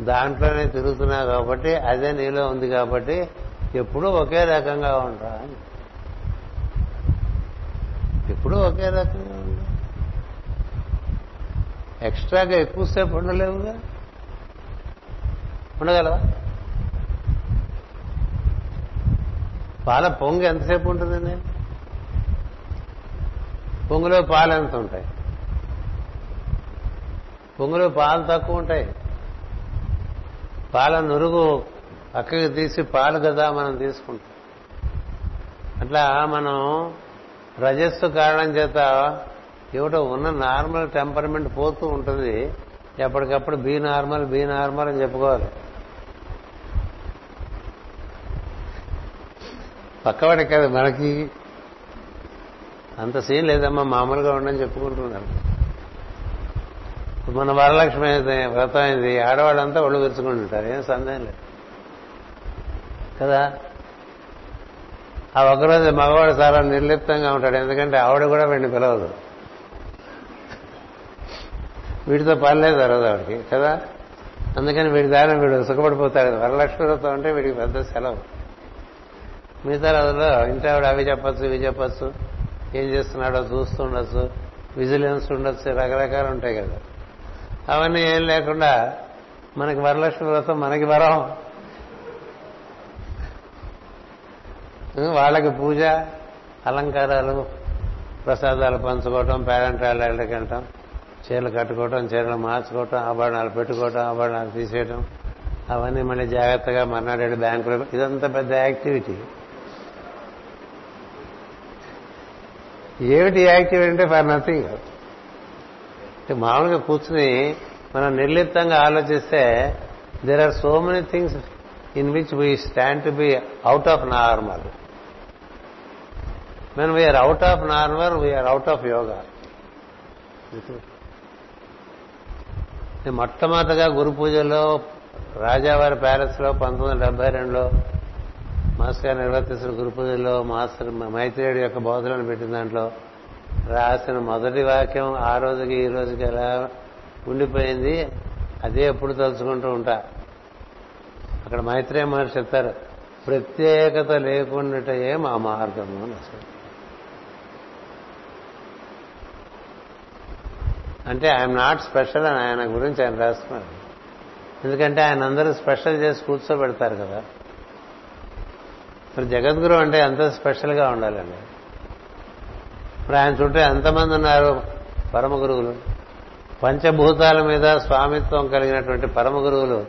Speaker 1: దాంట్లోనే తిరుగుతున్నావు కాబట్టి అదే నీలో ఉంది కాబట్టి ఎప్పుడూ ఒకే రకంగా ఉంటా ఎప్పుడూ ఒకే రకంగా ఉంది ఎక్స్ట్రాగా ఎక్కువసేపు ఉండలేవుగా. ఉండగలవా? పాల పొంగు ఎంతసేపు ఉంటుందండి? పొంగులో పాలు ఎంత ఉంటాయి? పొంగులో పాలు తక్కువ ఉంటాయి. పాల నురుగు పక్కకి తీసి పాలు కదా మనం తీసుకుంటాం. అట్లా మనం రజస్సు కారణం చేత ఏమిటో ఉన్న నార్మల్ టెంపర్మెంట్ పోతూ ఉంటుంది. ఎప్పటికప్పుడు బీ నార్మల్ బీ నార్మల్ అని చెప్పుకోవాలి. పక్కవాడి కాదు మనకి అంత సీన్ లేదమ్మా మామూలుగా ఉండని చెప్పుకుంటున్నారు. మన వరలక్ష్మి అయితే వ్రతం అయింది ఆడవాళ్ళంతా ఒళ్ళు విరుచుకుంటుంటారు ఏం సందేహం లేదు. కదా? ఆ ఒకరోజు మగవాడు చాలా నిర్లిప్తంగా ఉంటాడు. ఎందుకంటే ఆవిడ కూడా వీడిని పిలవదు. వీడితో పని లేదు ఆ రోజు ఆవిడకి కదా? అందుకని వీడి దాని వీడు సుఖపడిపోతాడు. వరలక్ష్మి వ్రతం అంటే వీడికి పెద్ద సెలవు. మిగతా రోజుల్లో ఇంటి ఆవిడ అవి చెప్పచ్చు ఇవి చెప్పచ్చు. ఏం చేస్తున్నాడో చూస్తూ ఉండొచ్చు. విజిలెన్స్ ఉండొచ్చు. రకరకాలు ఉంటాయి కదా. అవన్నీ ఏం లేకుండా మనకి వరలక్ష్మి వ్రతం మనకి వరం. వాళ్ళకి పూజ అలంకారాలు ప్రసాదాలు పంచుకోవటం పేరెంట్ వాళ్ళకి వెళ్ళటం చీరలు కట్టుకోవటం చీరలు మార్చుకోవటం ఆభరణాలు పెట్టుకోవటం ఆభరణాలు తీసేయటం అవన్నీ మళ్ళీ జాగ్రత్తగా మర్నాడు బ్యాంకులో ఇదంతా పెద్ద యాక్టివిటీ ఏమిటి యాక్టివిటీ అంటే ఫర్ నథింగ్ మామూలుగా కూర్చుని మనం నిర్లిప్తంగా ఆలోచిస్తే there are so many things in which we stand to be out of normal when we're out of normal we're out of yoga మొట్టమొదటిగా గురు పూజలో రాజావారి ప్యాలెస్లో పంతొమ్మిది వందల డెబ్బై రెండులో మాస్టర్ గారు నిర్వర్తించిన గురు పూజలో మాస్టర్ మైత్రేయుడు యొక్క బోధలను పెట్టిన దాంట్లో రాసిన మొదటి వాక్యం ఆ రోజుకి ఈ రోజుకి ఎలా ఉండిపోయింది అదే ఎప్పుడు తలుచుకుంటూ ఉంటా. అక్కడ మైత్రేయ మహర్షి చెప్తారు ప్రత్యేకత లేకుండాటయే మా మార్గము అని అంటే ఐఎమ్ నాట్ స్పెషల్ అని ఆయన గురించి ఆయన రాస్తున్నారు. ఎందుకంటే ఆయన అందరూ స్పెషల్ చేసి కూర్చోబెడతారు కదా. మరి జగద్గురు అంటే ఎంత స్పెషల్గా ఉండాలండి. ఇప్పుడు ఆయన చుట్టూ ఎంతమంది ఉన్నారు పరమ గురువులు పంచభూతాల మీద స్వామిత్వం కలిగినటువంటి పరమ గురువులు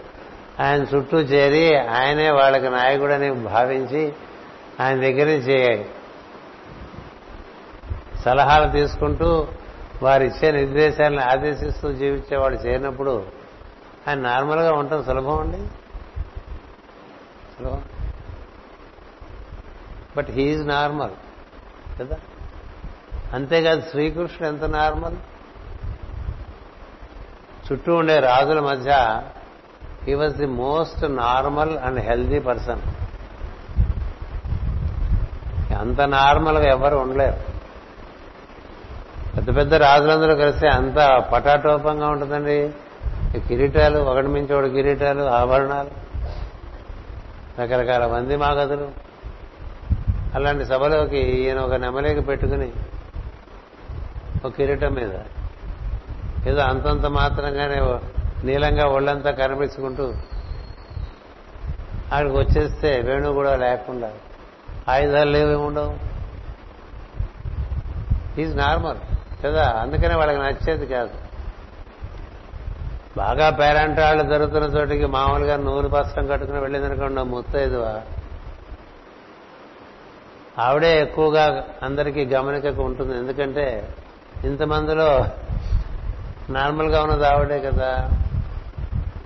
Speaker 1: ఆయన చుట్టూ చేరి ఆయనే వాళ్ళకి నాయకుడని భావించి ఆయన దగ్గర నుంచి సలహాలు తీసుకుంటూ వారు ఇచ్చే నిర్దేశాలను ఆదేశిస్తూ జీవించేవాడు చేరినప్పుడు ఆయన నార్మల్గా ఉండటం సులభం అండి? సులభం. బట్ హీఈ్ నార్మల్ కదా? అంతేకాదు శ్రీకృష్ణుడు ఎంత నార్మల్? చుట్టూ ఉండే రాజుల మధ్య he was the most normal and healthy person. అంత నార్మల్గా ఎవరు ఉండలేరు. పెద్ద పెద్ద రాజులందరూ కలిస్తే అంత పటాటోపంగా ఉంటుందండి. ఈ కిరీటాలు ఒకటి మించి ఒకటి కిరీటాలు ఆభరణాలు. రకరకాల మంది మాగదులు. అలాంటి సభలోకి ఈయన ఒక నెమలేక పెట్టుకుని ఒక కిరీటం మీద ఏదో అంతంత మాత్రంగానే నీలంగా ఒళ్ళంతా కనిపించుకుంటూ అక్కడికి వచ్చేస్తే వేణువు కూడా లేకుండా ఆయుధాలు లేవేముండవు? ఈజ్ నార్మల్ కదా? అందుకనే వాళ్ళకి నచ్చేది కాదు. బాగా పేరంటాళ్ళు జరుగుతున్న చోటికి మామూలుగా నూలు పస్త్రం కట్టుకుని వెళ్ళిందనుకోండి ముత్తైదువా? ఆవిడే ఎక్కువగా అందరికీ గమనికకు ఉంటుంది. ఎందుకంటే ఇంతమందిలో నార్మల్గా ఉన్నది ఆవిడే కదా.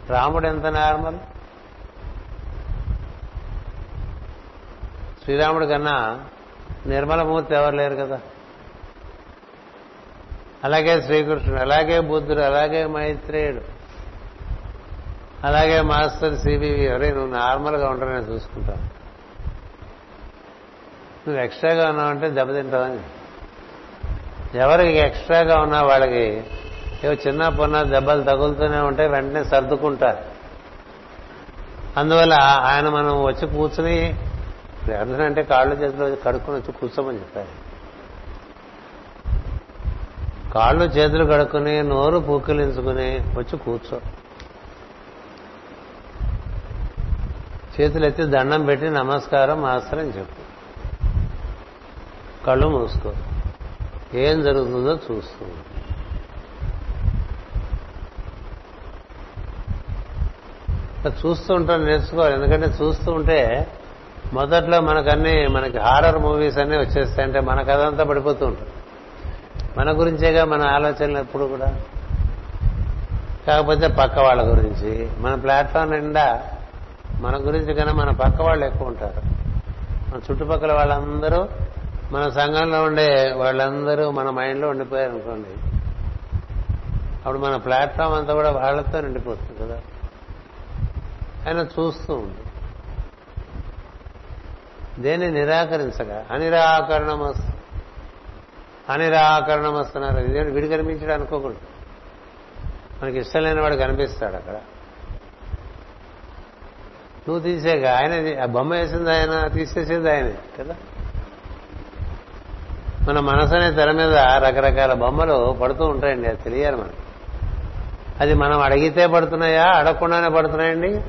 Speaker 1: రాముడు ఎంత నార్మల్? శ్రీరాముడు కన్నా నిర్మలమూర్తి ఎవరు లేరు కదా? అలాగే శ్రీకృష్ణుడు అలాగే బుద్ధుడు అలాగే మైత్రేయుడు అలాగే మాస్టర్ సిబివి ఎవరే నువ్వు నార్మల్గా ఉంటారని చూసుకుంటావు నువ్వు ఎక్స్ట్రాగా ఉన్నావంటే దెబ్బతింటావని. ఎవరికి ఎక్స్ట్రాగా ఉన్నా వాళ్ళకి ఏవో చిన్న పొన్న దెబ్బలు తగులుతూనే ఉంటే వెంటనే సర్దుకుంటారు. అందువల్ల ఆయన మనం వచ్చి కూర్చుని ప్రార్థన అంటే కాళ్ళు చేతిలో కడుక్కుని వచ్చి కూర్చోమని చెప్పారు. కాళ్ళు చేతులు కడుక్కుని నోరు పూకిలించుకుని వచ్చి కూర్చో. చేతులు ఎత్తి దండం పెట్టి నమస్కారం మాస్టర్ అని చెప్పు. కళ్ళు మూసుకో. ఏం జరుగుతుందో చూస్తూ చూస్తూ ఉంటాం నేర్చుకోవాలి ఎందుకంటే చూస్తూ ఉంటే మొదట్లో మనకన్నీ మనకి హారర్ మూవీస్ అన్నీ వచ్చేస్తాయంటే మన కథ అంతా పడిపోతూ ఉంటుంది. మన గురించేగా మన ఆలోచనలు ఎప్పుడు కూడా? కాకపోతే పక్క వాళ్ళ గురించి. మన ప్లాట్ఫామ్ నిండా మన గురించి కన్నా మన పక్క వాళ్ళు ఎక్కువ ఉంటారు. మన చుట్టుపక్కల వాళ్ళందరూ మన సంఘంలో ఉండే వాళ్ళందరూ మన మైండ్లో ఉండిపోయారు అనుకోండి అప్పుడు మన ప్లాట్ఫామ్ అంతా కూడా వాళ్ళతో నిండిపోతుంది కదా. ఆయన చూస్తూ ఉంది దేన్ని నిరాకరించగా అనిరాకరణం వస్తున్నారు ఇదేంటి విడి కనిపించడం అనుకోకూడదు. మనకి ఇష్టం లేని వాడు కనిపిస్తాడు అక్కడ. నువ్వు తీసాక ఆయన ఆ బొమ్మ వేసింది ఆయన తీసేసేది ఆయనే కదా? మన మనసు అనే తెర మీద రకరకాల బొమ్మలు పడుతూ ఉంటాయండి అది తెలియాలి మనకి. అది మనం అడిగితే పడుతున్నాయా అడగకుండానే పడుతున్నాయండి?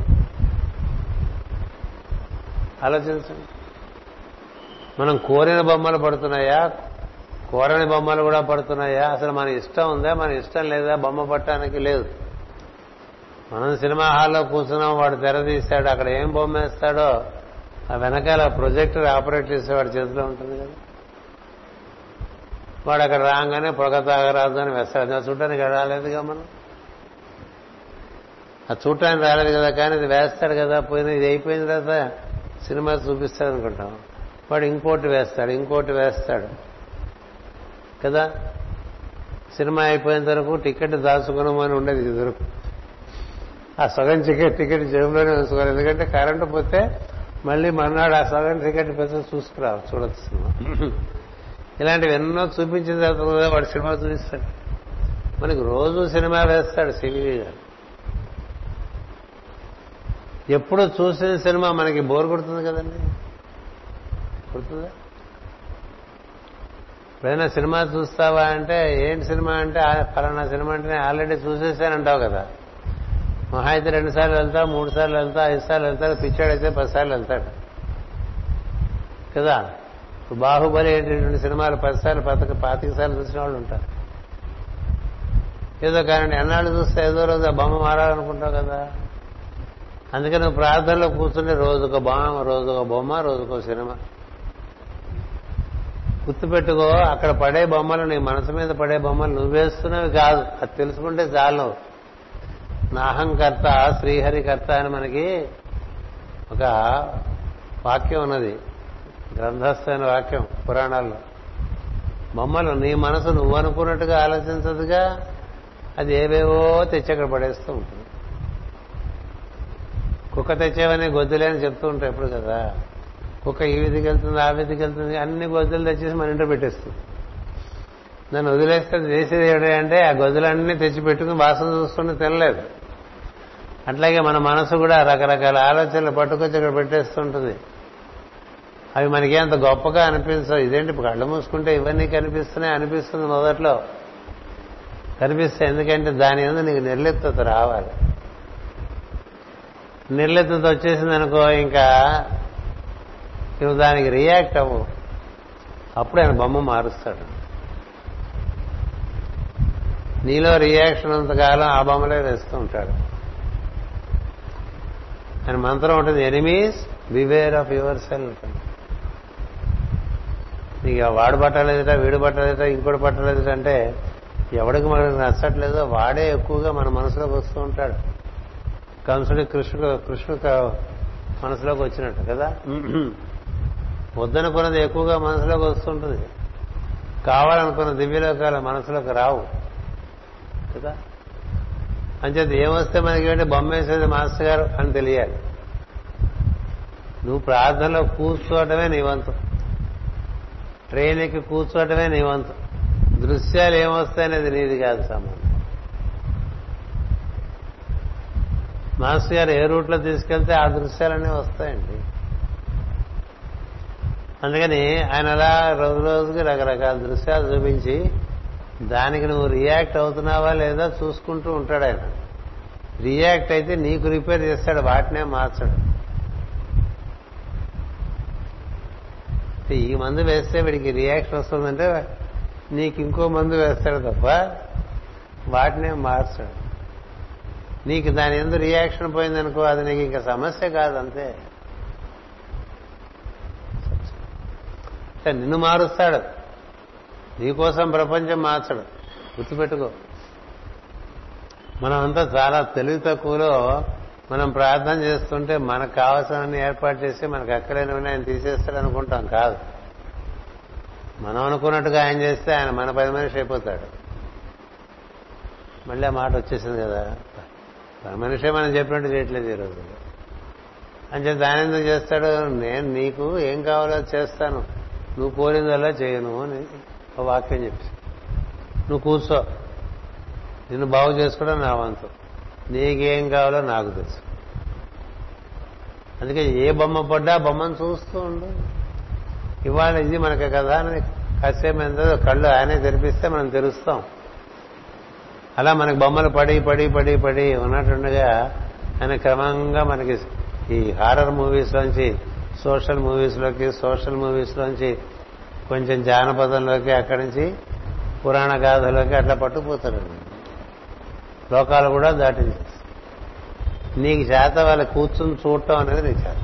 Speaker 1: ఆలోచించండి. మనం కోరిన బొమ్మలు పడుతున్నాయా కూరని బొమ్మలు కూడా పడుతున్నాయా? అసలు మన ఇష్టం ఉందా? మన ఇష్టం లేదా? బొమ్మ పట్టడానికి లేదు. మనం సినిమా హాల్లో కూర్చున్నాం వాడు తెర తీస్తాడు అక్కడ ఏం బొమ్మ వేస్తాడో ఆ వెనకాల ప్రొజెక్టర్ ఆపరేట్ చేసేవాడి చేతిలో ఉంటుంది కదా. వాడు అక్కడ రాగానే పొగ తాగరాదు అని వేస్తాడు. అది చూడటానికి రాలేదుగా మనం. ఆ చూడటానికి రాలేదు కదా కానీ ఇది వేస్తాడు కదా పోయిన ఇది అయిపోయిన తర్వాత సినిమా చూపిస్తాడు అనుకుంటాం. వాడు ఇంకోటి వేస్తాడు ఇంకోటి వేస్తాడు. కదా? సినిమా అయిపోయిన వరకు టికెట్ దాచుకున్నామని ఉండేది ఎదురు ఆ సగం టికెట్ టికెట్ జేబులోనే ఉంచుకోవాలి. ఎందుకంటే కరెంటు పోతే మళ్ళీ మర్నాడు ఆ సగం టికెట్ పెద్ద చూసుకురా చూడొచ్చు సినిమా. ఇలాంటివి ఎన్నో చూపించిన తర్వాత వాడు సినిమా చూపిస్తాడు. మనకి రోజు సినిమా వేస్తాడు సివివి గారు. ఎప్పుడు చూసిన సినిమా మనకి బోర్ కొడుతుంది కదండి? కొడుతుందా ఎప్పుడైనా సినిమా చూస్తావా అంటే ఏంటి సినిమా అంటే ఫలానా సినిమా అంటే ఆల్రెడీ చూసేసానంటావు కదా. మహా అయితే రెండు సార్లు వెళ్తా మూడు సార్లు వెళ్తా ఐదు సార్లు వెళ్తాడు పిచ్చాడైతే పది సార్లు వెళ్తాడు. కదా? బాహుబలి ఏంటి? సినిమాలు పది సార్లు పతక పాతిక సార్లు చూసిన వాళ్ళు ఉంటారు. ఏదో కానీ ఎన్నాళ్ళు చూస్తే ఏదో రోజు ఆ బొమ్మ మారాలనుకుంటావు కదా. అందుకే నువ్వు ప్రార్థనలో కూర్చుని రోజుకో బొమ్మ రోజుకో బొమ్మ రోజుకో సినిమా. గుర్తుపెట్టుకో అక్కడ పడే బొమ్మలు నీ మనసు మీద పడే బొమ్మలు నువ్వేస్తున్నవి కాదు. అది తెలుసుకుంటే చాలు. నాహంకర్త శ్రీహరికర్త అని మనకి ఒక వాక్యం ఉన్నది. గ్రంథస్థైన వాక్యం పురాణాల్లో. బొమ్మలు నీ మనసు నువ్వు అనుకున్నట్టుగా ఆలోచించదుగా. అది ఏవేవో తెచ్చి అక్కడ పడేస్తూ ఉంటుంది. కుక్క తెచ్చేవని గొద్దులే అని చెప్తూ ఉంటారు ఎప్పుడు కదా? కుక్క ఈ విధికి వెళ్తుంది ఆ విధికి వెళ్తుంది అన్ని గొద్దులు తెచ్చేసి మన ఇంట్లో పెట్టేస్తుంది. నన్ను వదిలేస్తే చేసేది ఏమిటంటే ఆ గొద్దులన్నీ తెచ్చి పెట్టుకుని వాసన చూసుకుని తినలేదు. అట్లాగే మన మనసు కూడా రకరకాల ఆలోచనలు పట్టుకొచ్చి ఇక్కడ పెట్టేస్తుంటుంది అవి మనకి అంత గొప్పగా అనిపించవు. ఇదేంటి కళ్ళు మూసుకుంటే ఇవన్నీ కనిపిస్తున్నాయి అనిపిస్తుంది మొదట్లో. కనిపిస్తే ఎందుకంటే దాని మీద నీకు నిర్లిప్తత రావాలి. నిర్లిప్తత వచ్చేసింది అనుకో ఇంకా నువ్వు దానికి రియాక్ట్ అవ్వు. అప్పుడు ఆయన బొమ్మ మారుస్తాడు. నీలో రియాక్షన్ అంతకాలం ఆ బొమ్మలే వేస్తూ ఉంటాడు. ఆయన మంత్రం ఉంటుంది enemies beware of yourself నీకు వాడు పట్టలేదుట వీడు పట్టలేదుట ఇంకోటి పట్టలేదుట అంటే ఎవడికి మనకు నచ్చట్లేదో వాడే ఎక్కువగా మన మనసులోకి వస్తూ ఉంటాడు. కంసుడి కృష్ణుడు కృష్ణుడు మనసులోకి వచ్చినట్టు కదా? వద్దనుకున్నది ఎక్కువగా మనసులోకి వస్తుంటుంది. కావాలనుకున్న దివ్యలోకాల మనసులోకి రావు. కదా? అంచేది ఏమొస్తే మనకి ఏంటి బొమ్మేసేది మాస్టర్ గారు అని తెలియాలి. నువ్వు ప్రార్థనలో కూర్చోవటమే నీ వంతు. ఎక్కి కూర్చోవటమే నీ వంతు. దృశ్యాలు ఏమొస్తాయనేది నీది కాదు సంబంధం. మాస్టర్ గారు ఏ రూట్లో తీసుకెళ్తే ఆ దృశ్యాలన్నీ వస్తాయండి. అందుకని ఆయన అలా రోజు రోజుకి రకరకాల దృశ్యాలు చూపించి దానికి నువ్వు రియాక్ట్ అవుతున్నావా లేదా చూసుకుంటూ ఉంటాడు ఆయన. రియాక్ట్ అయితే నీకు రిపేర్ చేస్తాడు వాటినే మార్చడు. ఈ మందు వేస్తే వీడికి రియాక్షన్ వస్తుందంటే నీకు ఇంకో మందు వేస్తాడు తప్ప వాటినే మార్చడు. నీకు దాని ఎందు రియాక్షన్ పోయిందనుకో అది నీకు ఇంకా సమస్య కాదు అంతే. నిన్ను మారుస్తాడు. నీకోసం ప్రపంచం మార్చడు. గుర్తుపెట్టుకో. మనం అంతా చాలా తెలివి తక్కువలో మనం ప్రార్థన చేస్తుంటే మనకు కావాల్సిన ఏర్పాటు చేసి మనకు అక్కడైనవన్నీ ఆయన తీసేస్తాడు అనుకుంటాం. కాదు. మనం అనుకున్నట్టుగా ఆయన చేస్తే ఆయన మన పది మనిషి అయిపోతాడు. మళ్ళీ ఆ మాట వచ్చేసింది కదా. పది మనిషే మనం చెప్పినట్టు చేయట్లేదు ఈ రోజు. అని దాని ఎందుకు చేస్తాడు? నేను నీకు ఏం కావాలో చేస్తాను. నువ్వు కోరిందల్లా చేయను అని ఒక వాక్యం చెప్పి. నువ్వు కూర్చో. నిన్ను బాగు చేసుకోవడం నా వంతు. నీకేం కావాలో నాకు తెలుసు అందుకే ఏ బొమ్మ పడ్డా బొమ్మను చూస్తూ ఉండు. ఇవాళ ఇది మనకి కదా అని కాసేపు ఎంతో కళ్ళు ఆయనే తెరిపిస్తే మనం తెరుస్తాం. అలా మనకి బొమ్మలు పడి పడి పడి పడి ఉన్నట్టుండగా ఆయన క్రమంగా మనకి ఈ హారర్ మూవీస్ నుంచి సోషల్ మూవీస్లోకి సోషల్ మూవీస్లోంచి కొంచెం జానపదంలోకి అక్కడి నుంచి పురాణ గాథలోకి అట్లా పట్టుకుపోతారండి. లోకాలు కూడా దాటింది. నీకు చేత వాళ్ళ కూర్చుని చూడటం అనేది నీకు చేత.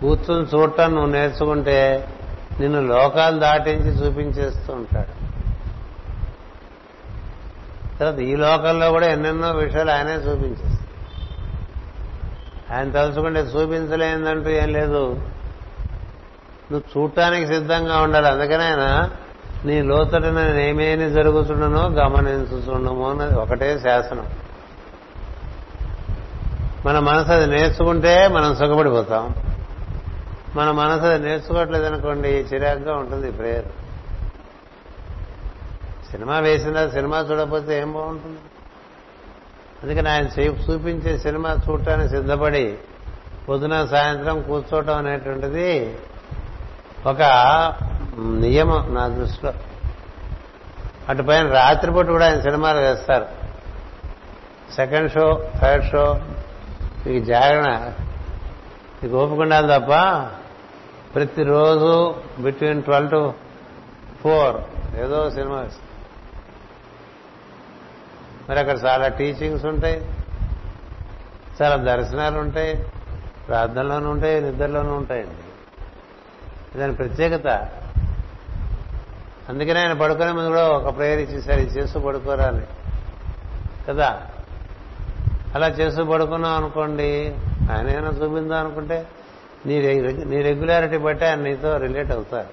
Speaker 1: కూర్చుని చూడటం నువ్వు నేర్చుకుంటే నిన్ను లోకాలు దాటించి చూపించేస్తూ ఉంటాడు. తర్వాత ఈ లోకంలో కూడా ఎన్నెన్నో విషయాలు ఆయనే చూపించేస్తాడు. ఆయన తలుచుకుంటే చూపించలేదంటూ ఏం లేదు. నువ్వు చూడటానికి సిద్ధంగా ఉండాలి. అందుకనే ఆయన నీ లోతట నేమేమి జరుగుతుండనో గమనించుతుండము అన్నది ఒకటే శాసనం. మన మనసు అది నేర్చుకుంటే మనం సుఖపడిపోతాం. మన మనసు అది నేర్చుకోవట్లేదు అనుకోండి చిరాగ్గా ఉంటుంది ప్రేయర్. సినిమా వేసినా సినిమా చూడకపోతే ఏం బాగుంటుంది? అందుకని ఆయన చూపించే సినిమా చూడటానికి సిద్ధపడి పొద్దున సాయంత్రం కూర్చోవటం అనేటువంటిది ఒక నియమం నా దృష్టిలో. అటు పైన రాత్రిపూట కూడా ఆయన సినిమాలు వేస్తారు. సెకండ్ షో థర్డ్ షో మీకు జాగరణ మీకు ఓపుకుండాలి తప్ప ప్రతిరోజు బిట్వీన్ ట్వెల్వ్ టు ఫోర్ ఏదో సినిమా వేస్తారు. మరి అక్కడ చాలా టీచింగ్స్ ఉంటాయి. చాలా దర్శనాలు ఉంటాయి. ప్రార్థనలోనూ ఉంటాయి నిద్రలోనూ ఉంటాయండి. దాని ప్రత్యేకత అందుకనే ఆయన పడుకునే ముందు కూడా ఒక ప్రేయర్ ఇచ్చేసారు ఇది చేస్తూ పడుకోరా అని. కదా? అలా చేస్తూ పడుకున్నాం అనుకోండి ఆయన ఏమైనా చూపిందా అనుకుంటే నీ నీ రెగ్యులారిటీ బట్టి ఆయన నీతో రిలేట్ అవుతారు.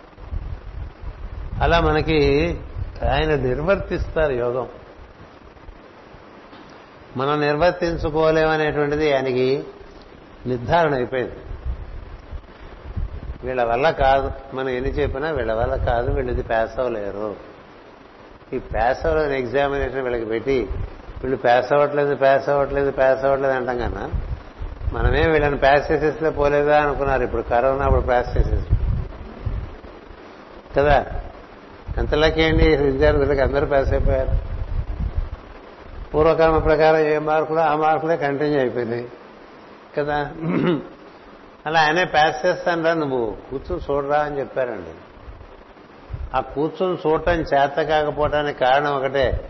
Speaker 1: అలా మనకి ఆయన నిర్వర్తిస్తారు యోగం. మనం నిర్వర్తించుకోలేమనేటువంటిది ఆయనకి నిర్ధారణ అయిపోయింది. వీళ్ళ వల్ల కాదు మనం ఎన్ని చెప్పినా వీళ్ళ వల్ల కాదు వీళ్ళు ఇది పాస్ అవ్వలేరు. ఈ పాస్ అవ్వలేని ఎగ్జామినేషన్ వీళ్ళకి పెట్టి వీళ్ళు పాస్ అవ్వట్లేదు పాస్ అవ్వట్లేదు పాస్ అవ్వట్లేదు అంటాం కన్నా మనమే వీళ్ళని పాస్ చేసేస్తే పోలేదా అనుకున్నారు ఇప్పుడు కరోనా అప్పుడు పాస్ చేసేసి. కదా? ఎంతలాకేంటి విద్యార్థులకి అందరూ పాస్ అయిపోయారు. పూర్వకర్మ ప్రకారం ఏ మార్కులు ఆ మార్కులే కంటిన్యూ అయిపోయినాయి. కదా? అలా ఆయనే పాస్ చేస్తానరా నువ్వు. కూర్చుని చూడరా అని చెప్పారండి. ఆ కూర్చుని చూడటం చేత కాకపోవటానికి కారణం ఒకటే.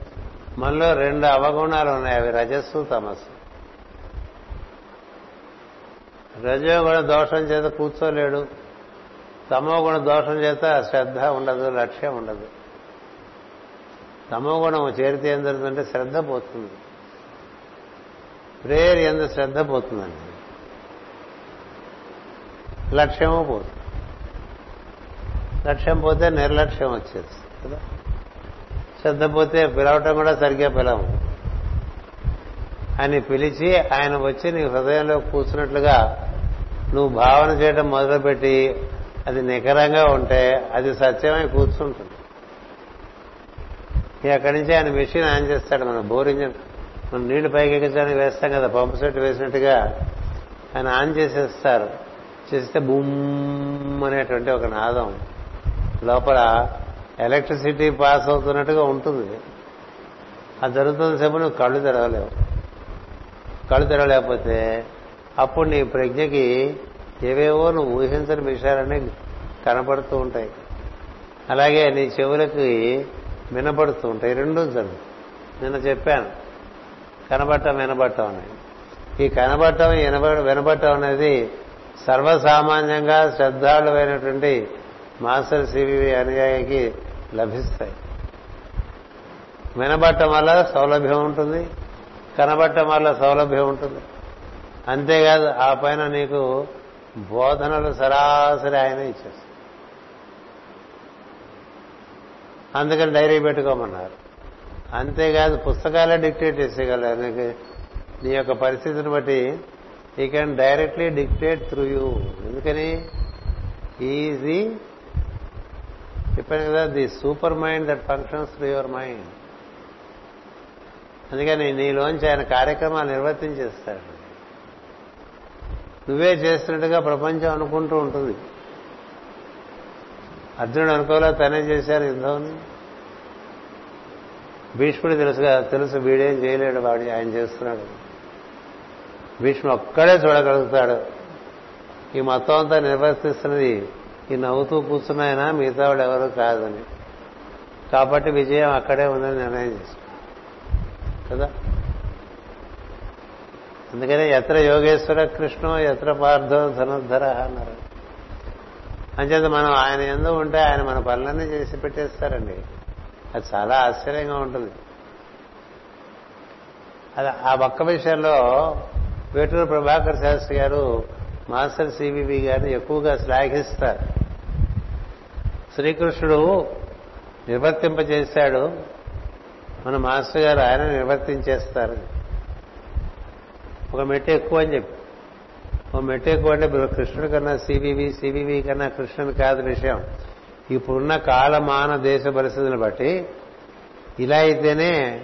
Speaker 1: మనలో రెండు అవగుణాలు ఉన్నాయి. అవి రజస్సు తమస్సు. రజోగుణ దోషం చేత కూర్చోలేడు. తమోగుణ దోషం చేత శ్రద్ధ ఉండదు లక్ష్యం ఉండదు. తమోగుణం చేరితే ఏం జరుగుతుందంటే శ్రద్ధ పోతుంది. ప్రేయర్ ఎంత శ్రద్ధ పోతుందండి. లక్ష్యము పోతుంది. లక్ష్యం పోతే నిర్లక్ష్యం వచ్చేది కదా? శ్రద్ధ పోతే పిలవటం కూడా సరిగ్గా పిలవం ఆయన పిలిచి ఆయన వచ్చి నీ హృదయంలో కూర్చున్నట్లుగా నువ్వు భావన చేయడం మొదలుపెట్టి అది నికరంగా ఉంటే అది సత్యమై కూర్చుంటుంది. అక్కడి నుంచి ఆయన మెషిన్ ఆన్ చేస్తాడు మన బోరింగ్ మనం నీళ్ళు పైకి ఎక్కించడానికి వేస్తాం కదా పంపు సెట్ వేసినట్టుగా ఆయన ఆన్ చేసేస్తారు. చేస్తే బుమ్ అనేటువంటి ఒక నాదం. లోపల ఎలక్ట్రిసిటీ పాస్ అవుతున్నట్టుగా ఉంటుంది. అది జరుగుతున్న సేపు నువ్వు కళ్ళు తెరవలేవు. కళ్ళు తెరవలేకపోతే అప్పుడు నీ ప్రజ్ఞకి ఏవేవో నువ్వు ఊహించని విషయాలన్నీ కనపడుతూ ఉంటాయి. అలాగే నీ చెవులకి వినపడుతూ ఉంటాయి. రెండూ జరుగు. నిన్న చెప్పాను. కనబట్టం వినబట్టం అనేది ఈ కనబట్టం వినబ వినబట్టం అనేది సర్వసామాన్యంగా శ్రద్ధాళువైనటువంటి మాస్టర్ సివివి అనుయాయికి లభిస్తాయి. వినబట్టం వల్ల సౌలభ్యం ఉంటుంది. కనబట్టం వల్ల సౌలభ్యం ఉంటుంది. అంతేకాదు ఆ పైన నీకు బోధనలు సరాసరి ఆయన ఇచ్చేస్తాయి అందుకని డైరీ పెట్టుకోమన్నారు. అంతేకాదు పుస్తకాలే డిక్టేట్ చేసేయగలరు. నీకు నీ యొక్క పరిస్థితిని బట్టి ఈ can directly dictate through you ఎందుకని? ఈజీ చెప్పాను కదా the super mind that functions through your mind అందుకని నీలోంచి ఆయన కార్యక్రమాలు నిర్వర్తించేస్తాడు. నువ్వే చేస్తున్నట్టుగా ప్రపంచం అనుకుంటూ ఉంటుంది. అర్జునుడు అనుకోలే తనే చేశారు యుద్ధం భీష్ముడు తెలుసుగా తెలుసు వీడేం చేయలేడు వాడు ఆయన చేస్తున్నాడు. భీష్ముడు ఒక్కడే చూడగలుగుతాడు. ఈ మొత్తం అంతా నిర్వర్తిస్తున్నది. ఈ నవ్వుతూ కూర్చున్నాయన? మిగతా వాడు ఎవరు కాదని. కాబట్టి విజయం అక్కడే ఉందని నిర్ణయం చేశాడు కదా? అందుకనే ఎత్ర యోగేశ్వర కృష్ణో ఎత్ర పార్థో ధనుర్ధర అన్నారు. అంచేత మనం ఆయన ఎందు ఉంటే ఆయన మన పనులన్నీ చేసి పెట్టేస్తారండి. అది చాలా ఆశ్చర్యంగా ఉంటుంది. అది ఆ ఒక్క విషయంలో వేటూరు ప్రభాకర్ శాస్త్రి గారు మాస్టర్ సివివి గారిని ఎక్కువగా శ్లాఘిస్తారు. శ్రీకృష్ణుడు నిర్వర్తింపజేశాడు. మన మాస్టర్ గారు ఆయన నిర్వర్తించేస్తారు. ఒక మెట్టు ఎక్కువ అని చెప్పి. మెట్టు ఎక్కువ అంటే కృష్ణుడి కన్నా సివివి సివివి కన్నా కృష్ణుని కాదు విషయం. ఇప్పుడున్న కాలమాన దేశ పరిస్థితులను బట్టి ఇలా అయితేనే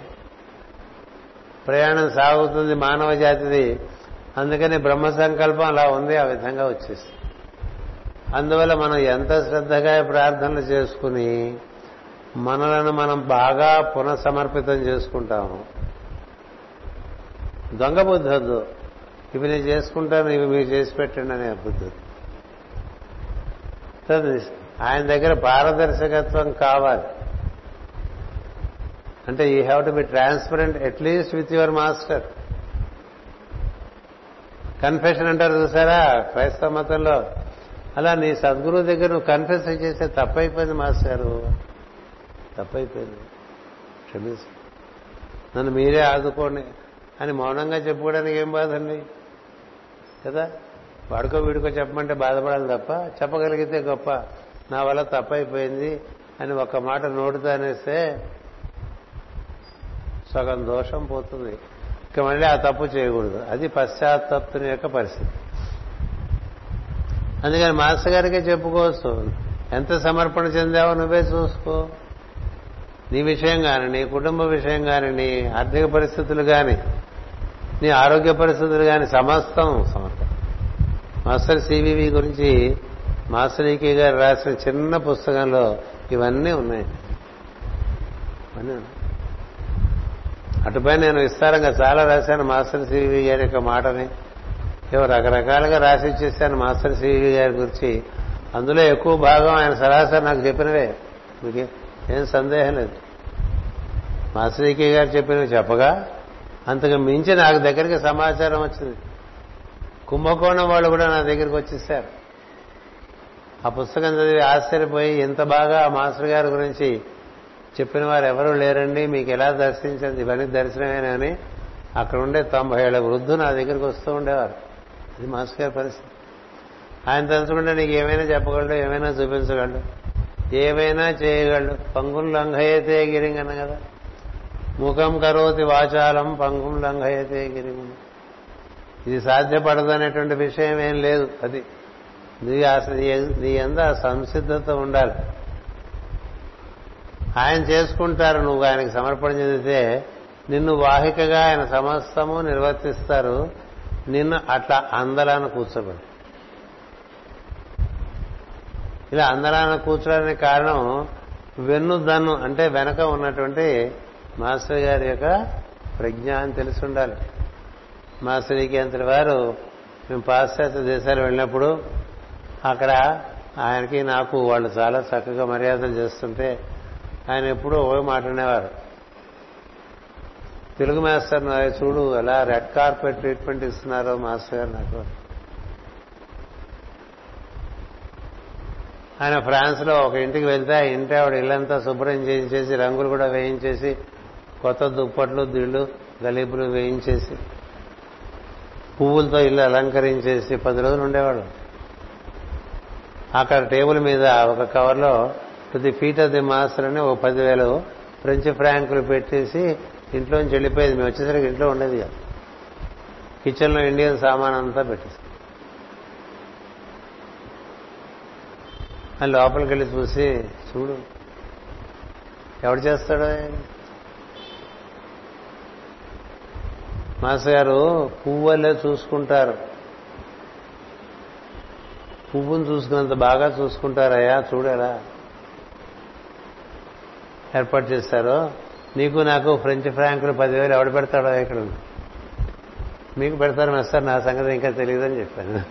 Speaker 1: ప్రయాణం సాగుతుంది మానవ జాతిది. అందుకని బ్రహ్మ సంకల్పం అలా ఉంది ఆ విధంగా వచ్చేసి అందువల్ల మనం ఎంత శ్రద్ధగా ప్రార్థనలు చేసుకుని మనలను మనం బాగా పునఃసమర్పితం చేసుకుంటాము దొంగ బుద్ధి వద్దు. ఇవి నేను చేసుకుంటాను ఇవి మీరు చేసి పెట్టండి అనే బుద్ధి ఆయన దగ్గర పారదర్శకత్వం కావాలి. అంటే you have to be transparent at least with your master confession అంటారు చూసారా? క్రైస్తవ మతంలో. అలా నీ సద్గురువు దగ్గర నువ్వు కన్ఫెషన్ చేస్తే తప్పైపోయింది మాస్టారు. తప్పైపోయింది. క్షమించు. నన్ను మీరే ఆదుకోండి. అని మౌనంగా చెప్పుకోవడానికి ఏం బాధండి? కదా? వాడుకో వీడుకో చెప్పమంటే బాధపడాలి తప్ప చెప్పగలిగితే గొప్ప. నా వల్ల తప్పైపోయింది అని ఒక మాట నోటితోనేస్తే సగం దోషం పోతుంది. ఇక మళ్ళీ ఆ తప్పు చేయకూడదు. అది పశ్చాత్తప్తుని యొక్క పరిస్థితి. అందుకని మాస్టర్ గారికే చెప్పుకోవచ్చు. ఎంత సమర్పణ చెందావో నువ్వే చూసుకో. నీ విషయం కానీ నీ కుటుంబ విషయం కానీ నీ ఆర్థిక పరిస్థితులు కానీ నీ ఆరోగ్య పరిస్థితులు కానీ సమస్తం సమర్థం మాస్టర్ సివివి గురించి మాస్టర్ ఈకే గారు రాసిన చిన్న పుస్తకంలో ఇవన్నీ ఉన్నాయి. ఇవన్నీ అటుపై నేను విస్తారంగా చాలా రాశాను మాస్టర్ సివి గారి యొక్క మాటని. ఏవో రకరకాలుగా రాసి ఇచ్చేసాను మాస్టర్ సివి గారి గురించి. అందులో ఎక్కువ భాగం ఆయన సరాసరి నాకు చెప్పినవే. మీకు ఏం సందేహం లేదు. మాస్టర్ ఈకే గారు చెప్పినవి చెప్పగా అంతకు మించి నాకు దగ్గరికి సమాచారం వచ్చింది. కుంభకోణం వాళ్ళు కూడా నా దగ్గరికి వచ్చేసారు. ఆ పుస్తకం చదివి ఆశ్చర్యపోయి ఇంత బాగా ఆ మాస్టర్ గారి గురించి చెప్పిన వారు ఎవరూ లేరండి మీకు ఎలా దర్శించండి ఇవన్నీ దర్శనమేనని అక్కడ ఉండే తొంభై ఏళ్ళ వృద్ధు నా దగ్గరికి వస్తూ ఉండేవారు. ఇది మాస్టర్ గారి పరిస్థితి. ఆయన తలుచుకుంటే నీకు ఏమైనా చెప్పగలడు ఏమైనా చూపించగలడు ఏమైనా చేయగలడు. పంగులు లంఘయతే అన్న కదా. ముఖం కరోతి వాచాలం పంగుం లంఘయతే గిరింగన ఇది సాధ్యపడదు అనేటువంటి విషయం ఏం లేదు అది. నీ నీ ఎంత సంసిద్ధత ఉండాలి. ఆయన చేసుకుంటారు నువ్వు ఆయనకి సమర్పణ చెందితే నిన్ను వాహికగా ఆయన సమస్తము నిర్వర్తిస్తారు నిన్ను అట్లా అందలాన కూర్చోబెడు ఇలా అందలాన కూర్చోడానికి కారణం వెన్నుదన్ను అంటే వెనక ఉన్నటువంటి మాస్టర్ గారి యొక్క ప్రజ్ఞ అని తెలిసి ఉండాలి. మాస్టర్కి అంతటి వారు మేము పాశ్చాత్య దేశాలు వెళ్ళినప్పుడు అక్కడ ఆయనకి నాకు వాళ్ళు చాలా చక్కగా మర్యాదలు చేస్తుంటే ఆయన ఎప్పుడూ ఓ మాట్లాడేవారు తెలుగు మాస్టర్ చూడు ఎలా రెడ్ కార్పెట్ ట్రీట్మెంట్ ఇస్తున్నారో మాస్టర్ గారు నాకు. ఆయన ఫ్రాన్స్లో ఒక ఇంటికి వెళ్తే ఆ ఇంటి ఆవిడ ఇల్లంతా శుభ్రం చేయించేసి రంగులు కూడా వేయించేసి కొత్త దుప్పట్లు దిళ్ళు గలీపులు వేయించేసి పువ్వులతో ఇల్లు అలంకరించేసి పది రోజులు ఉండేవాడు అక్కడ టేబుల్ మీద ఒక కవర్లో to the feet of the master అని ఒక పదివేలు ఫ్రెంచ్ ఫ్రాంకులు పెట్టేసి ఇంట్లోంచి వెళ్ళిపోయేది. మేము వచ్చేసరికి ఇంట్లో ఉండేది కాదు. కిచెన్లో ఇండియన్ సామాన్ అంతా పెట్టేసి. అని లోపలికి వెళ్ళి చూసి చూడు ఎవడు చేస్తాడో మాస్టర్ గారు పువ్వులే చూసుకుంటారు. పువ్వును చూసుకున్నంత బాగా చూసుకుంటారయ్యా చూడరా. ఏర్పాటు చేశారో నీకు నాకు ఫ్రెంచ్ ఫ్రాంకులు పదివేలు ఎవడు పెడతాడో ఇక్కడ? మీకు పెడతారు మేస్తారు నా సంగతి ఇంకా తెలియదని చెప్పాను.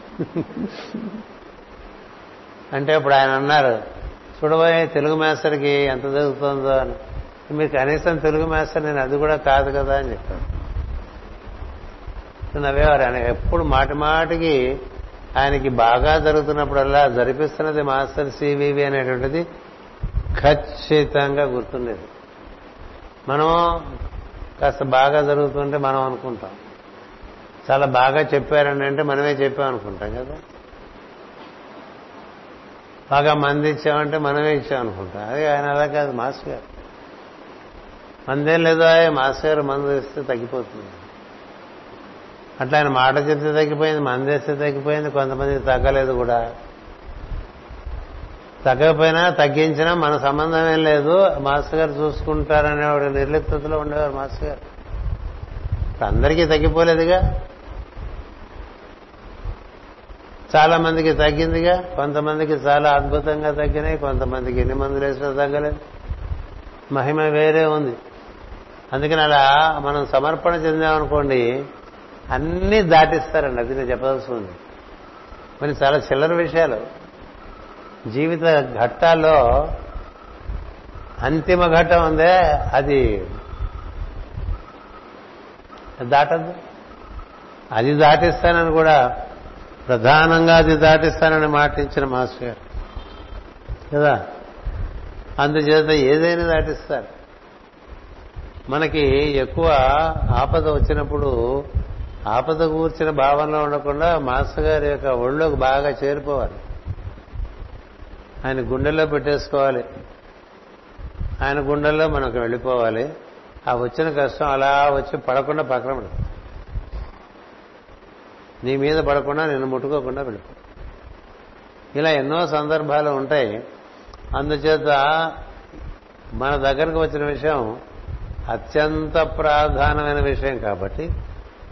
Speaker 1: అంటే అప్పుడు ఆయన అన్నారు చూడబోయే తెలుగు మాస్టర్కి ఎంత జరుగుతుందో అని. మీరు కనీసం తెలుగు మాస్టర్ నేను అది కూడా కాదు కదా అని చెప్పాను నవ్వేవారు ఆయన ఎప్పుడు మాటి మాటికి ఆయనకి బాగా జరుగుతున్నప్పుడల్లా జరిపిస్తున్నది మాస్టర్ సివివి అనేటువంటిది ఖచ్చితంగా గుర్తుండేది. మనం కాస్త బాగా జరుగుతుంటే మనం అనుకుంటాం. చాలా బాగా చెప్పారని అంటే మనమే చెప్పాం అనుకుంటాం కదా. బాగా మంది ఇచ్చామంటే మనమే ఇచ్చాం అనుకుంటాం. అది ఆయన అలా కాదు మాస్టర్ గారు. మందేం లేదో మాస్టర్ గారు మందు ఇస్తే తగ్గిపోతుంది. అట్లా ఆయన మాట చెప్తే తగ్గిపోయింది మందేస్తే తగ్గిపోయింది కొంతమందికి తగ్గలేదు కూడా. తగ్గకపోయినా తగ్గించినా మన సంబంధం ఏం లేదు. మాస్టర్ గారు చూసుకుంటారనే ఒక నిర్లిప్తలో ఉండేవారు మాస్టర్ గారు. అందరికీ తగ్గిపోలేదుగా. చాలా మందికి తగ్గిందిగా కొంతమందికి చాలా అద్భుతంగా తగ్గినాయి కొంతమందికి ఎన్ని మందులు వేసినా తగ్గలేదు. మహిమ వేరే ఉంది. అందుకని అలా మనం సమర్పణ చెందామనుకోండి అన్నీ దాటిస్తారండి అది నేను చెప్పదలుచుకుంది. మరి చాలా చిల్లర విషయాలు. జీవిత ఘట్టాల్లో అంతిమ ఘట్టం ఉందే అది దాటద్దు. అది దాటిస్తానని కూడా ప్రధానంగా అది దాటిస్తానని మాటించిన మాస్టర్ గారు. కదా? అందుచేత ఏదైనా దాటిస్తారు. మనకి ఎక్కువ ఆపద వచ్చినప్పుడు ఆపద కూర్చిన భావనలో ఉండకుండా మాస్టర్ గారి యొక్క ఒళ్ళోకి బాగా చేరిపోవాలి. ఆయన గుండెల్లో పెట్టేసుకోవాలి. ఆయన గుండెల్లో మనకు వెళ్ళిపోవాలి. ఆ వచ్చిన కష్టం అలా వచ్చి పడకుండా పక్కన నీ మీద పడకుండా నిన్ను ముట్టుకోకుండా వెళ్ళిపో. ఇలా ఎన్నో సందర్భాలు ఉంటాయి. అందుచేత మన దగ్గరకు వచ్చిన విషయం అత్యంత ప్రాధానమైన విషయం కాబట్టి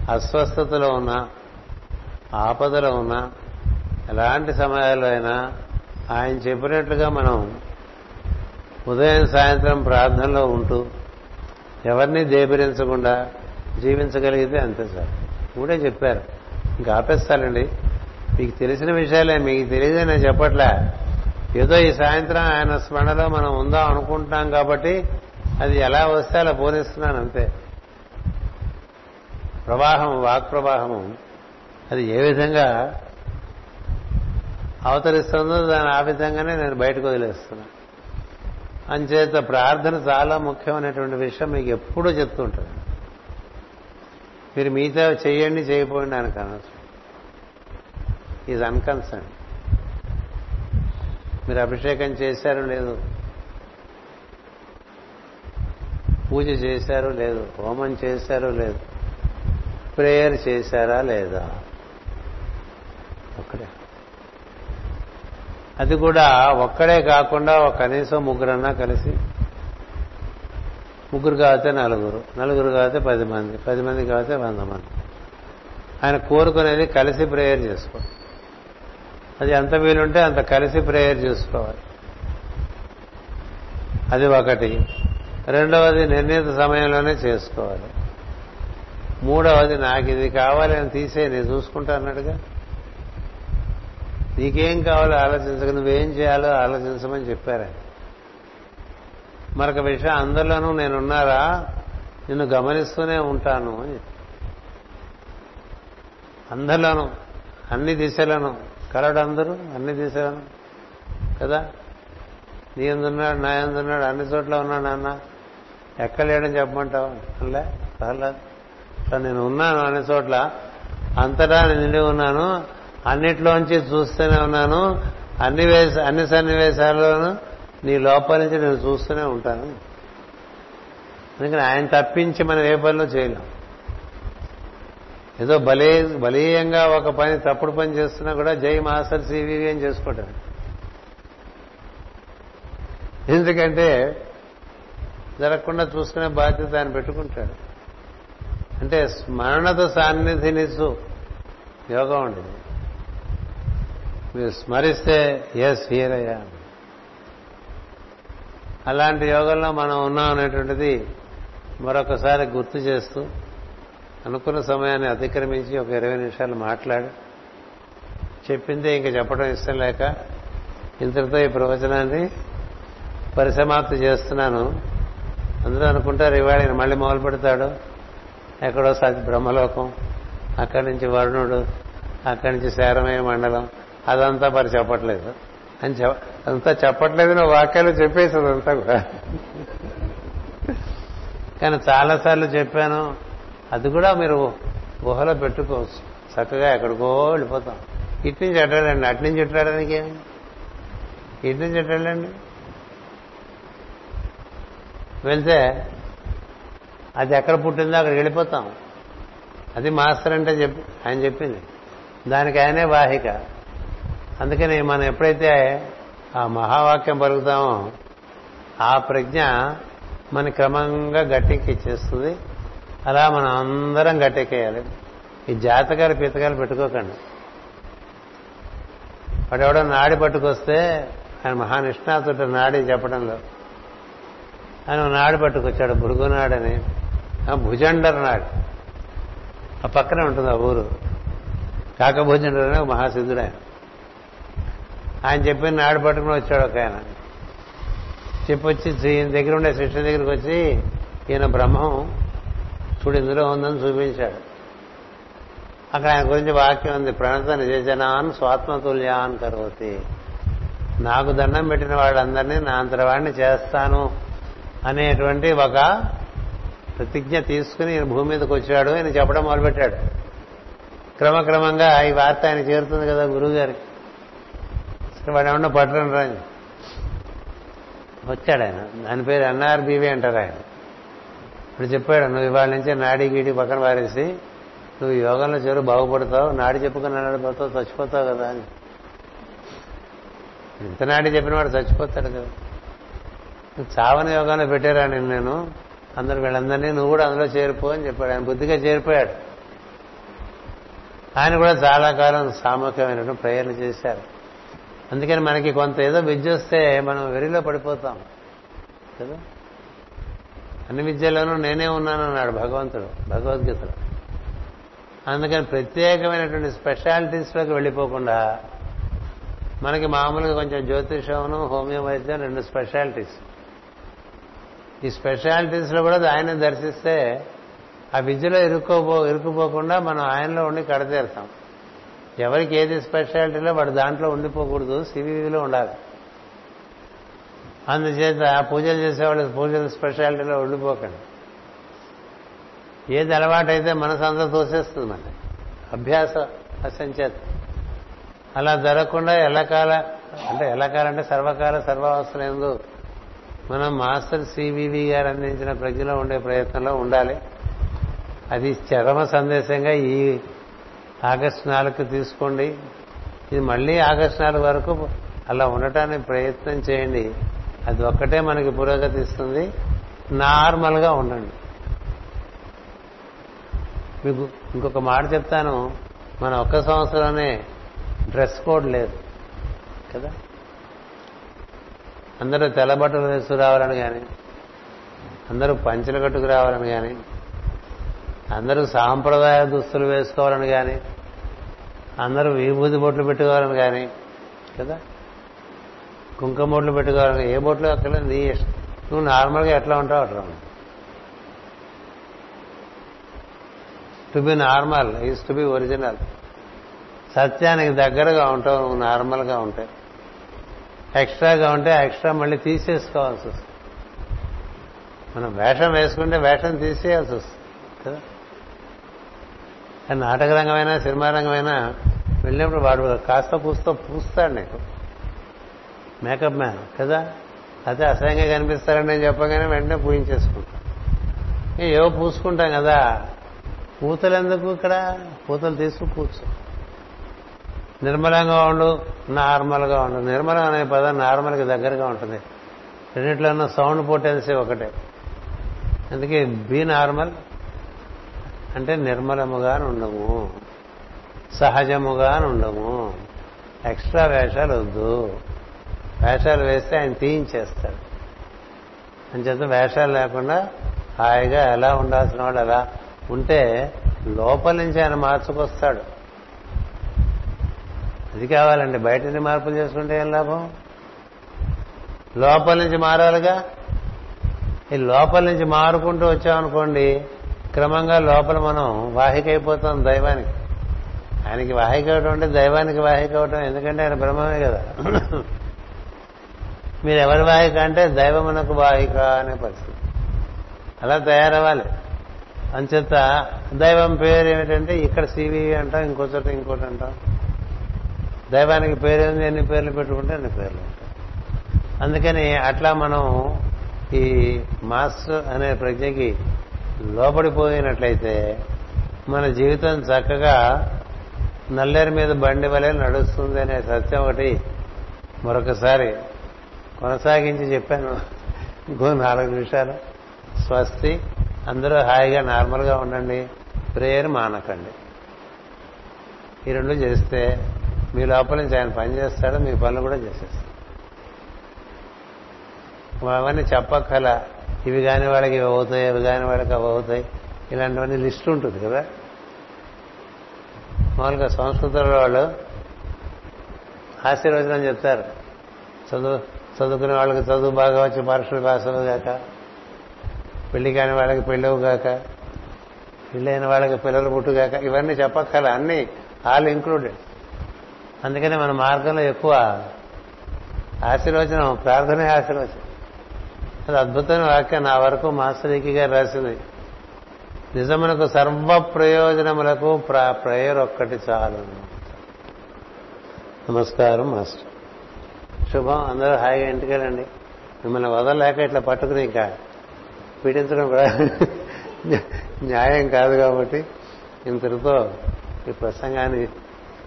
Speaker 1: అస్వస్థతలో ఉన్నా ఆపదలో ఉన్నా ఎలాంటి సమయాల్లో అయినా ఆయన చెప్పినట్లుగా మనం ఉదయం సాయంత్రం ప్రార్థనలో ఉంటూ ఎవరిని దేబిరించకుండా జీవించగలిగితే అంతే సార్. కూడా చెప్పారు. ఇంకా ఆపేస్తానండి. మీకు తెలిసిన విషయాలే మీకు తెలియదే నేను చెప్పట్లే. ఏదో ఈ సాయంత్రం ఆయన స్మరణలో మనం ఉందాం అనుకుంటున్నాం కాబట్టి అది ఎలా వస్తే అలా పోనిస్తున్నాను అంతే. ప్రవాహం వాక్ ప్రవాహము అది ఏ విధంగా అవతరిస్తుందో దాని ఆ విధంగానే నేను బయటకు వదిలేస్తున్నా. అంచేత ప్రార్థన చాలా ముఖ్యమైనటువంటి విషయం. మీకు ఎప్పుడూ చెప్తుంటాను మీరు మిగతా చేయండి చేయకపోండి అని అనొచ్చు ఈజ్ అన్కన్సర్న్ మీరు అభిషేకం చేశారు లేదు పూజ చేశారు లేదు హోమం చేశారు లేదు ప్రేయర్ చేశారా లేదా? ఒక్కడే. అది కూడా ఒక్కడే కాకుండా ఒక కనీసం ముగ్గురన్నా కలిసి. ముగ్గురు కాకపోతే నలుగురు. నలుగురు కాకపోతే పది మంది. పది మంది కాకపోతే వంద మంది. ఆయన కోరుకునేది కలిసి ప్రేయర్ చేసుకోవాలి. అది ఎంత వీలుంటే అంత కలిసి ప్రేయర్ చేసుకోవాలి. అది ఒకటి. రెండవది నిర్ణీత సమయంలోనే చేసుకోవాలి. మూడవది నాకు ఇది కావాలి అని తీసే నేను చూసుకుంటా అన్నాడుగా. నీకేం కావాలో ఆలోచించక నువ్వేం చేయాలో ఆలోచించమని చెప్పారా? మరొక విషయం అందరిలోనూ నేనున్నారా? నిన్ను గమనిస్తూనే ఉంటాను అని అందరిలోనూ అన్ని దిశలను కలడు అందరూ అన్ని దిశలను కదా? నీ ఎందున్నాడు నా ఎందున్నాడు అన్ని చోట్ల ఉన్నాడు నాన్న. ఎక్కడ లేడని చెప్పమంటావు? అలా నేను ఉన్నాను అన్ని చోట్ల అంతటా నిండి ఉన్నాను. అన్నిట్లోంచి చూస్తూనే ఉన్నాను. అన్ని వేస అన్ని సన్నివేశాల్లోనూ నీ లోపల నుంచి నేను చూస్తూనే ఉంటాను. అందుకని ఆయన తప్పించి మనం ఏ పనిలో చేయలేం. ఏదో బలే బలీయంగా ఒక పని తప్పుడు పని చేస్తున్నా కూడా జై మాస్టర్ సివివి అని చేసుకోవటం ఎందుకంటే జరగకుండా చూసుకునే బాధ్యత ఆయన పెట్టుకుంటాడు. అంటే స్మరణతో నిసు యోగం ఉండేది మీరు స్మరిస్తే ఎస్ హీరయ్యా అలాంటి యోగంలో మనం ఉన్నాం అనేటువంటిది మరొకసారి గుర్తు చేస్తూ అనుకున్న సమయాన్ని అతిక్రమించి ఒక ఇరవై నిమిషాలు మాట్లాడి చెప్పిందే ఇంక చెప్పడం ఇష్టం లేక ఇంతటితో ఈ ప్రవచనాన్ని పరిసమాప్తి చేస్తున్నాను. అందరూ అనుకుంటారు ఇవాళ మళ్ళీ మొదలు పెడతాడు ఎక్కడో సత్ బ్రహ్మలోకం అక్కడి నుంచి వరుణుడు అక్కడి నుంచి శారమయ మండలం అదంతా మరి చెప్పట్లేదు. అని చెప్ప అంతా చెప్పట్లేదు నా వాక్యాలు చెప్పేసి అదంతా కూడా. కానీ చాలాసార్లు చెప్పాను అది కూడా మీరు గుహలో పెట్టుకోవచ్చు. చక్కగా ఎక్కడికో వెళ్ళిపోతాం. ఇటు నుంచి ఎట్టాడండి అటు నుంచి ఎట్టాడానికి ఏమి? ఇటు నుంచి ఎట్టాడండి వెళ్తే అది ఎక్కడ పుట్టిందో అక్కడికి వెళ్ళిపోతాం. అది మాస్టర్ అంటే చెప్పి ఆయన చెప్పింది. దానికి ఆయనే వాహిక. అందుకని మనం ఎప్పుడైతే ఆ మహావాక్యం పలుకుతామో ఆ ప్రజ్ఞ మన క్రమంగా గట్టెక్కిచ్చేస్తుంది అలా మనం అందరం గట్టెక్కేయాలి. ఈ జాతకాలు పితకాలు పెట్టుకోకండి. వాడు ఎవడో నాడి పట్టుకొస్తే ఆయన మహానిష్ణాతుడు నాడి చెప్పడంలో. ఆయన నాడు పట్టుకొచ్చాడు భృగునాడని భుజండర్ నాడు. ఆ పక్కనే ఉంటుంది ఆ ఊరు. కాకభుజండర్ అనే మహాసిద్ధుడు ఆయన. ఆయన చెప్పిన నాడు పట్టుకుని వచ్చాడు ఒక ఆయన. చెప్పొచ్చి ఈయన దగ్గర ఉండే శిష్యుల దగ్గరికి వచ్చి ఈయన బ్రహ్మం. చూడు ఇందులో ఉందని చూపించాడు. అక్కడ ఆయన గురించి వాక్యం ఉంది. ప్రణత నిజజనాన్ స్వాత్మతుల్యాన్ కరోతి. నాకు దండం పెట్టిన వాళ్ళందరినీ నా అంతరవాడిని చేస్తాను అనేటువంటి ఒక ప్రతిజ్ఞ తీసుకుని భూమి మీదకి వచ్చాడు ఆయన చెప్పడం మొదలుపెట్టాడు. క్రమక్రమంగా ఈ వార్త ఆయన చేరుతుంది కదా గురువు గారికి వాడు ఏమన్నా పట్టడం రాని. వచ్చాడు ఆయన. దాని పేరు ఎన్ఆర్బీవీ అంటారు ఆయన. ఇప్పుడు చెప్పాడు నువ్వు ఇవాళ నుంచి నాడి గీడి పక్కన పారేసి నువ్వు యోగంలో చేరు బాగుపడతావు. నాడి చెప్పుకుని నడిపోతావు చచ్చిపోతావు కదా అని. ఇంత నాడి చెప్పిన వాడు చచ్చిపోతాడు కదా. చావని యోగాన్ని పెట్టారా నేను నేను? అందరు వీళ్ళందరినీ నువ్వు కూడా అందులో చేరిపో అని చెప్పాడు. ఆయన బుద్ధిగా చేరిపోయాడు. ఆయన కూడా చాలా కాలం సామూహికమైనటువంటి ప్రేయర్లు చేశారు. అందుకని మనకి కొంత ఏదో విద్య వస్తే మనం వెరిలో పడిపోతాం. కదా? అన్ని విద్యలోనూ నేనే ఉన్నానన్నాడు భగవంతుడు భగవద్గీతలో. అందుకని ప్రత్యేకమైనటువంటి స్పెషాలిటీస్లోకి వెళ్ళిపోకుండా మనకి మామూలుగా కొంచెం జ్యోతిషమును హోమియో వైద్యం రెండు స్పెషాలిటీస్. ఈ స్పెషాలిటీస్లో కూడా ఆయన దర్శిస్తే ఆ విద్యలో ఇరుక్కోపో ఇరుక్కుపోకుండా మనం ఆయనలో ఉండి కడతీరుతాం ఎవరికి ఏది స్పెషాలిటీలో వాడు దాంట్లో ఉండిపోకూడదు సివివిలో ఉండాలి. అందుచేత పూజలు చేసేవాళ్ళు పూజలు స్పెషాలిటీలో ఉండిపోకండి. ఏది అలవాటైతే మనసు అంతా తోసేస్తుంది మన అభ్యాస అసంచేత. అలా జరగకుండా ఎల్లకాల అంటే ఎల్లకాల అంటే సర్వకాల సర్వావస్థలందు మనం మాస్టర్ సివివి గారు అందించిన ప్రజ్ఞలో ఉండే ప్రయత్నంలో ఉండాలి. అది చరమ సందేశంగా ఈ ఆగస్టు నాలుగు తీసుకోండి. ఇది మళ్ళీ ఆగస్టు నాలుగు వరకు అలా ఉండటానికి ప్రయత్నం చేయండి. అది ఒక్కటే మనకి పురోగతి ఇస్తుంది. నార్మల్గా ఉండండి. మీకు ఇంకొక మాట చెప్తాను. మన ఒక్క సంవత్సరంలోనే డ్రెస్ కోడ్ లేదు. కదా? అందరూ తెల్లబట్టలు బట్టలు రావాలని కానీ అందరూ పంచలు కట్టుకు రావాలని కానీ అందరూ సాంప్రదాయ దుస్తులు వేసుకోవాలని కానీ అందరూ విభూతి బొట్లు పెట్టుకోవాలని కానీ కదా? కుంకుమ బొట్లు పెట్టుకోవాలని ఏ బొట్లు అక్కడ నీ ఇష్టం. నువ్వు నార్మల్గా ఎట్లా ఉంటావు అట్లా to be normal is to be original. సత్యానికి దగ్గరగా ఉంటావు నువ్వు నార్మల్గా ఉంటాయి ఎక్స్ట్రాగా ఉంటే ఎక్స్ట్రా మళ్ళీ తీసేసుకోవాల్సి వస్తుంది. మనం వేషం వేసుకుంటే వేషం తీసేయాల్సి వస్తుంది కదా? నాటక రంగమైనా సినిమా రంగమైనా వెళ్ళినప్పుడు వాడు కాస్త పూస్తో పూస్తాడు నీకు. మేకప్ మ్యాన్ కదా? అదే అసహ్యంగా కనిపిస్తారని నేను చెప్పగానే వెంటనే పూయించేసుకుంటాం. ఏవో పూసుకుంటాం కదా. పూతలు ఎందుకు ఇక్కడ? పూతలు తీసుకు కూర్చో నిర్మలంగా ఉండు నార్మల్గా ఉండు. నిర్మలం అనే పదం నార్మల్కి దగ్గరగా ఉంటుంది. రెండిట్లో ఉన్న సౌండ్ పొటెన్సీ ఒకటే. అందుకే బీ నార్మల్ అంటే నిర్మలముగా ఉండము. సహజముగా ఉండము. ఎక్స్ట్రా వేషాలు వద్దు. వేషాలు వేస్తే ఆయన తీయించేస్తాడు. చెప్తే వేషాలు లేకుండా హాయిగా ఎలా ఉండాల్సిన వాడు అలా ఉంటే లోపల నుంచి ఆయన మార్చుకొస్తాడు. అది కావాలండి. బయటని మార్పులు చేసుకుంటే ఏం లాభం? లోపల నుంచి మారాలిగా? ఈ లోపల నుంచి మారుకుంటూ వచ్చామనుకోండి క్రమంగా లోపల మనం వాహిక అయిపోతాం దైవానికి. ఆయనకి వాహిక అవటం అంటే దైవానికి వాహిక అవటం ఎందుకంటే ఆయన బ్రహ్మమే కదా. మీరు ఎవరి వాహిక అంటే దైవమునకు వాహిక అనే పరిస్థితి. అలా తయారవ్వాలి. అంచేత దైవం పేరు ఏమిటంటే ఇక్కడ సివి అంటాం ఇంకో చోట ఇంకోటి అంటాం. దైవానికి పేరేంది? ఎన్ని పేర్లు పెట్టుకుంటే అన్ని పేర్లు ఉంటాయి. అందుకని అట్లా మనం ఈ మాస్టర్ అనే ప్రజ్ఞకి లోపడిపోయినట్లయితే మన జీవితం చక్కగా నల్లేరు మీద బండి వలె నడుస్తుంది అనే సత్యం ఒకటి మరొకసారి కొనసాగించి చెప్పాను. ఇంకో నాలుగు నిమిషాలు. స్వస్తి. అందరూ హాయిగా నార్మల్గా ఉండండి. ప్రేయర్ మానకండి. ఈ రెండు చేస్తే మీ లోపల నుంచి ఆయన పని చేస్తాడు మీ పనులు కూడా చేసేస్తాడు. అవన్నీ చెప్పక్కల ఇవి కాని వాళ్ళకి ఇవి అవుతాయి ఇవి కాని వాళ్ళకి అవి అవుతాయి. ఇలాంటివన్నీ లిస్ట్ ఉంటుంది కదా. మామూలుగా సంస్కృతంలో వాళ్ళు ఆశీర్వచనం చెప్తారు. చదువు చదువుకునే వాళ్ళకి చదువు బాగా వచ్చి పరీక్షలు పాసలు కాక. పెళ్ళి కాని వాళ్ళకి పెళ్ళవు కాక. పెళ్ళైన వాళ్ళకి పిల్లలు పుట్టుగాక. ఇవన్నీ చెప్పక్కల అన్నీ ఆల్ ఇంక్లూడెడ్ అందుకనే మన మార్గంలో ఎక్కువ ఆశీర్వచనం ప్రార్థనే ఆశీర్వచనం. అది అద్భుతమైన వాక్యం నా వరకు మాస్టరీకి గారు రాసింది. నిజమునకు సర్వ ప్రయోజనములకు ప్రేయర్ ఒక్కటి చాలు. నమస్కారం మాస్టర్. శుభం అందరూ హాయిగా ఇంటికి వెళ్ళండి మిమ్మల్ని వదలలేక ఇట్లా పట్టుకుని ఇంకా పీడించడం కూడా [LAUGHS] న్యాయం కాదు కాబట్టి ఇంతటితో ఈ ప్రసంగాన్ని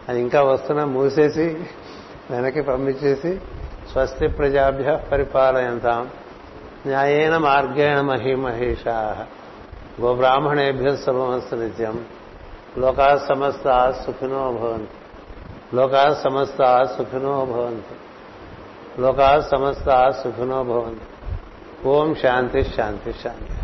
Speaker 1: అది ఇంకా వస్తున్నా మూసేసి వెనక్కి పంపించేసి స్వస్తి ప్రజాభ్య పరిపాలయంతాం. న్యాయేన మార్గేణ మహిమహేషా గోబ్రాహ్మణేభ్య సర్వమస్తు నిత్యం. లోకా సమస్త సుఖినో భవంతు. లోకా సమస్త సుఖినో భవంతు. లోకా సమస్త సుఖినో భవంతు. ఓం శాంతి శాంతి శాంతి.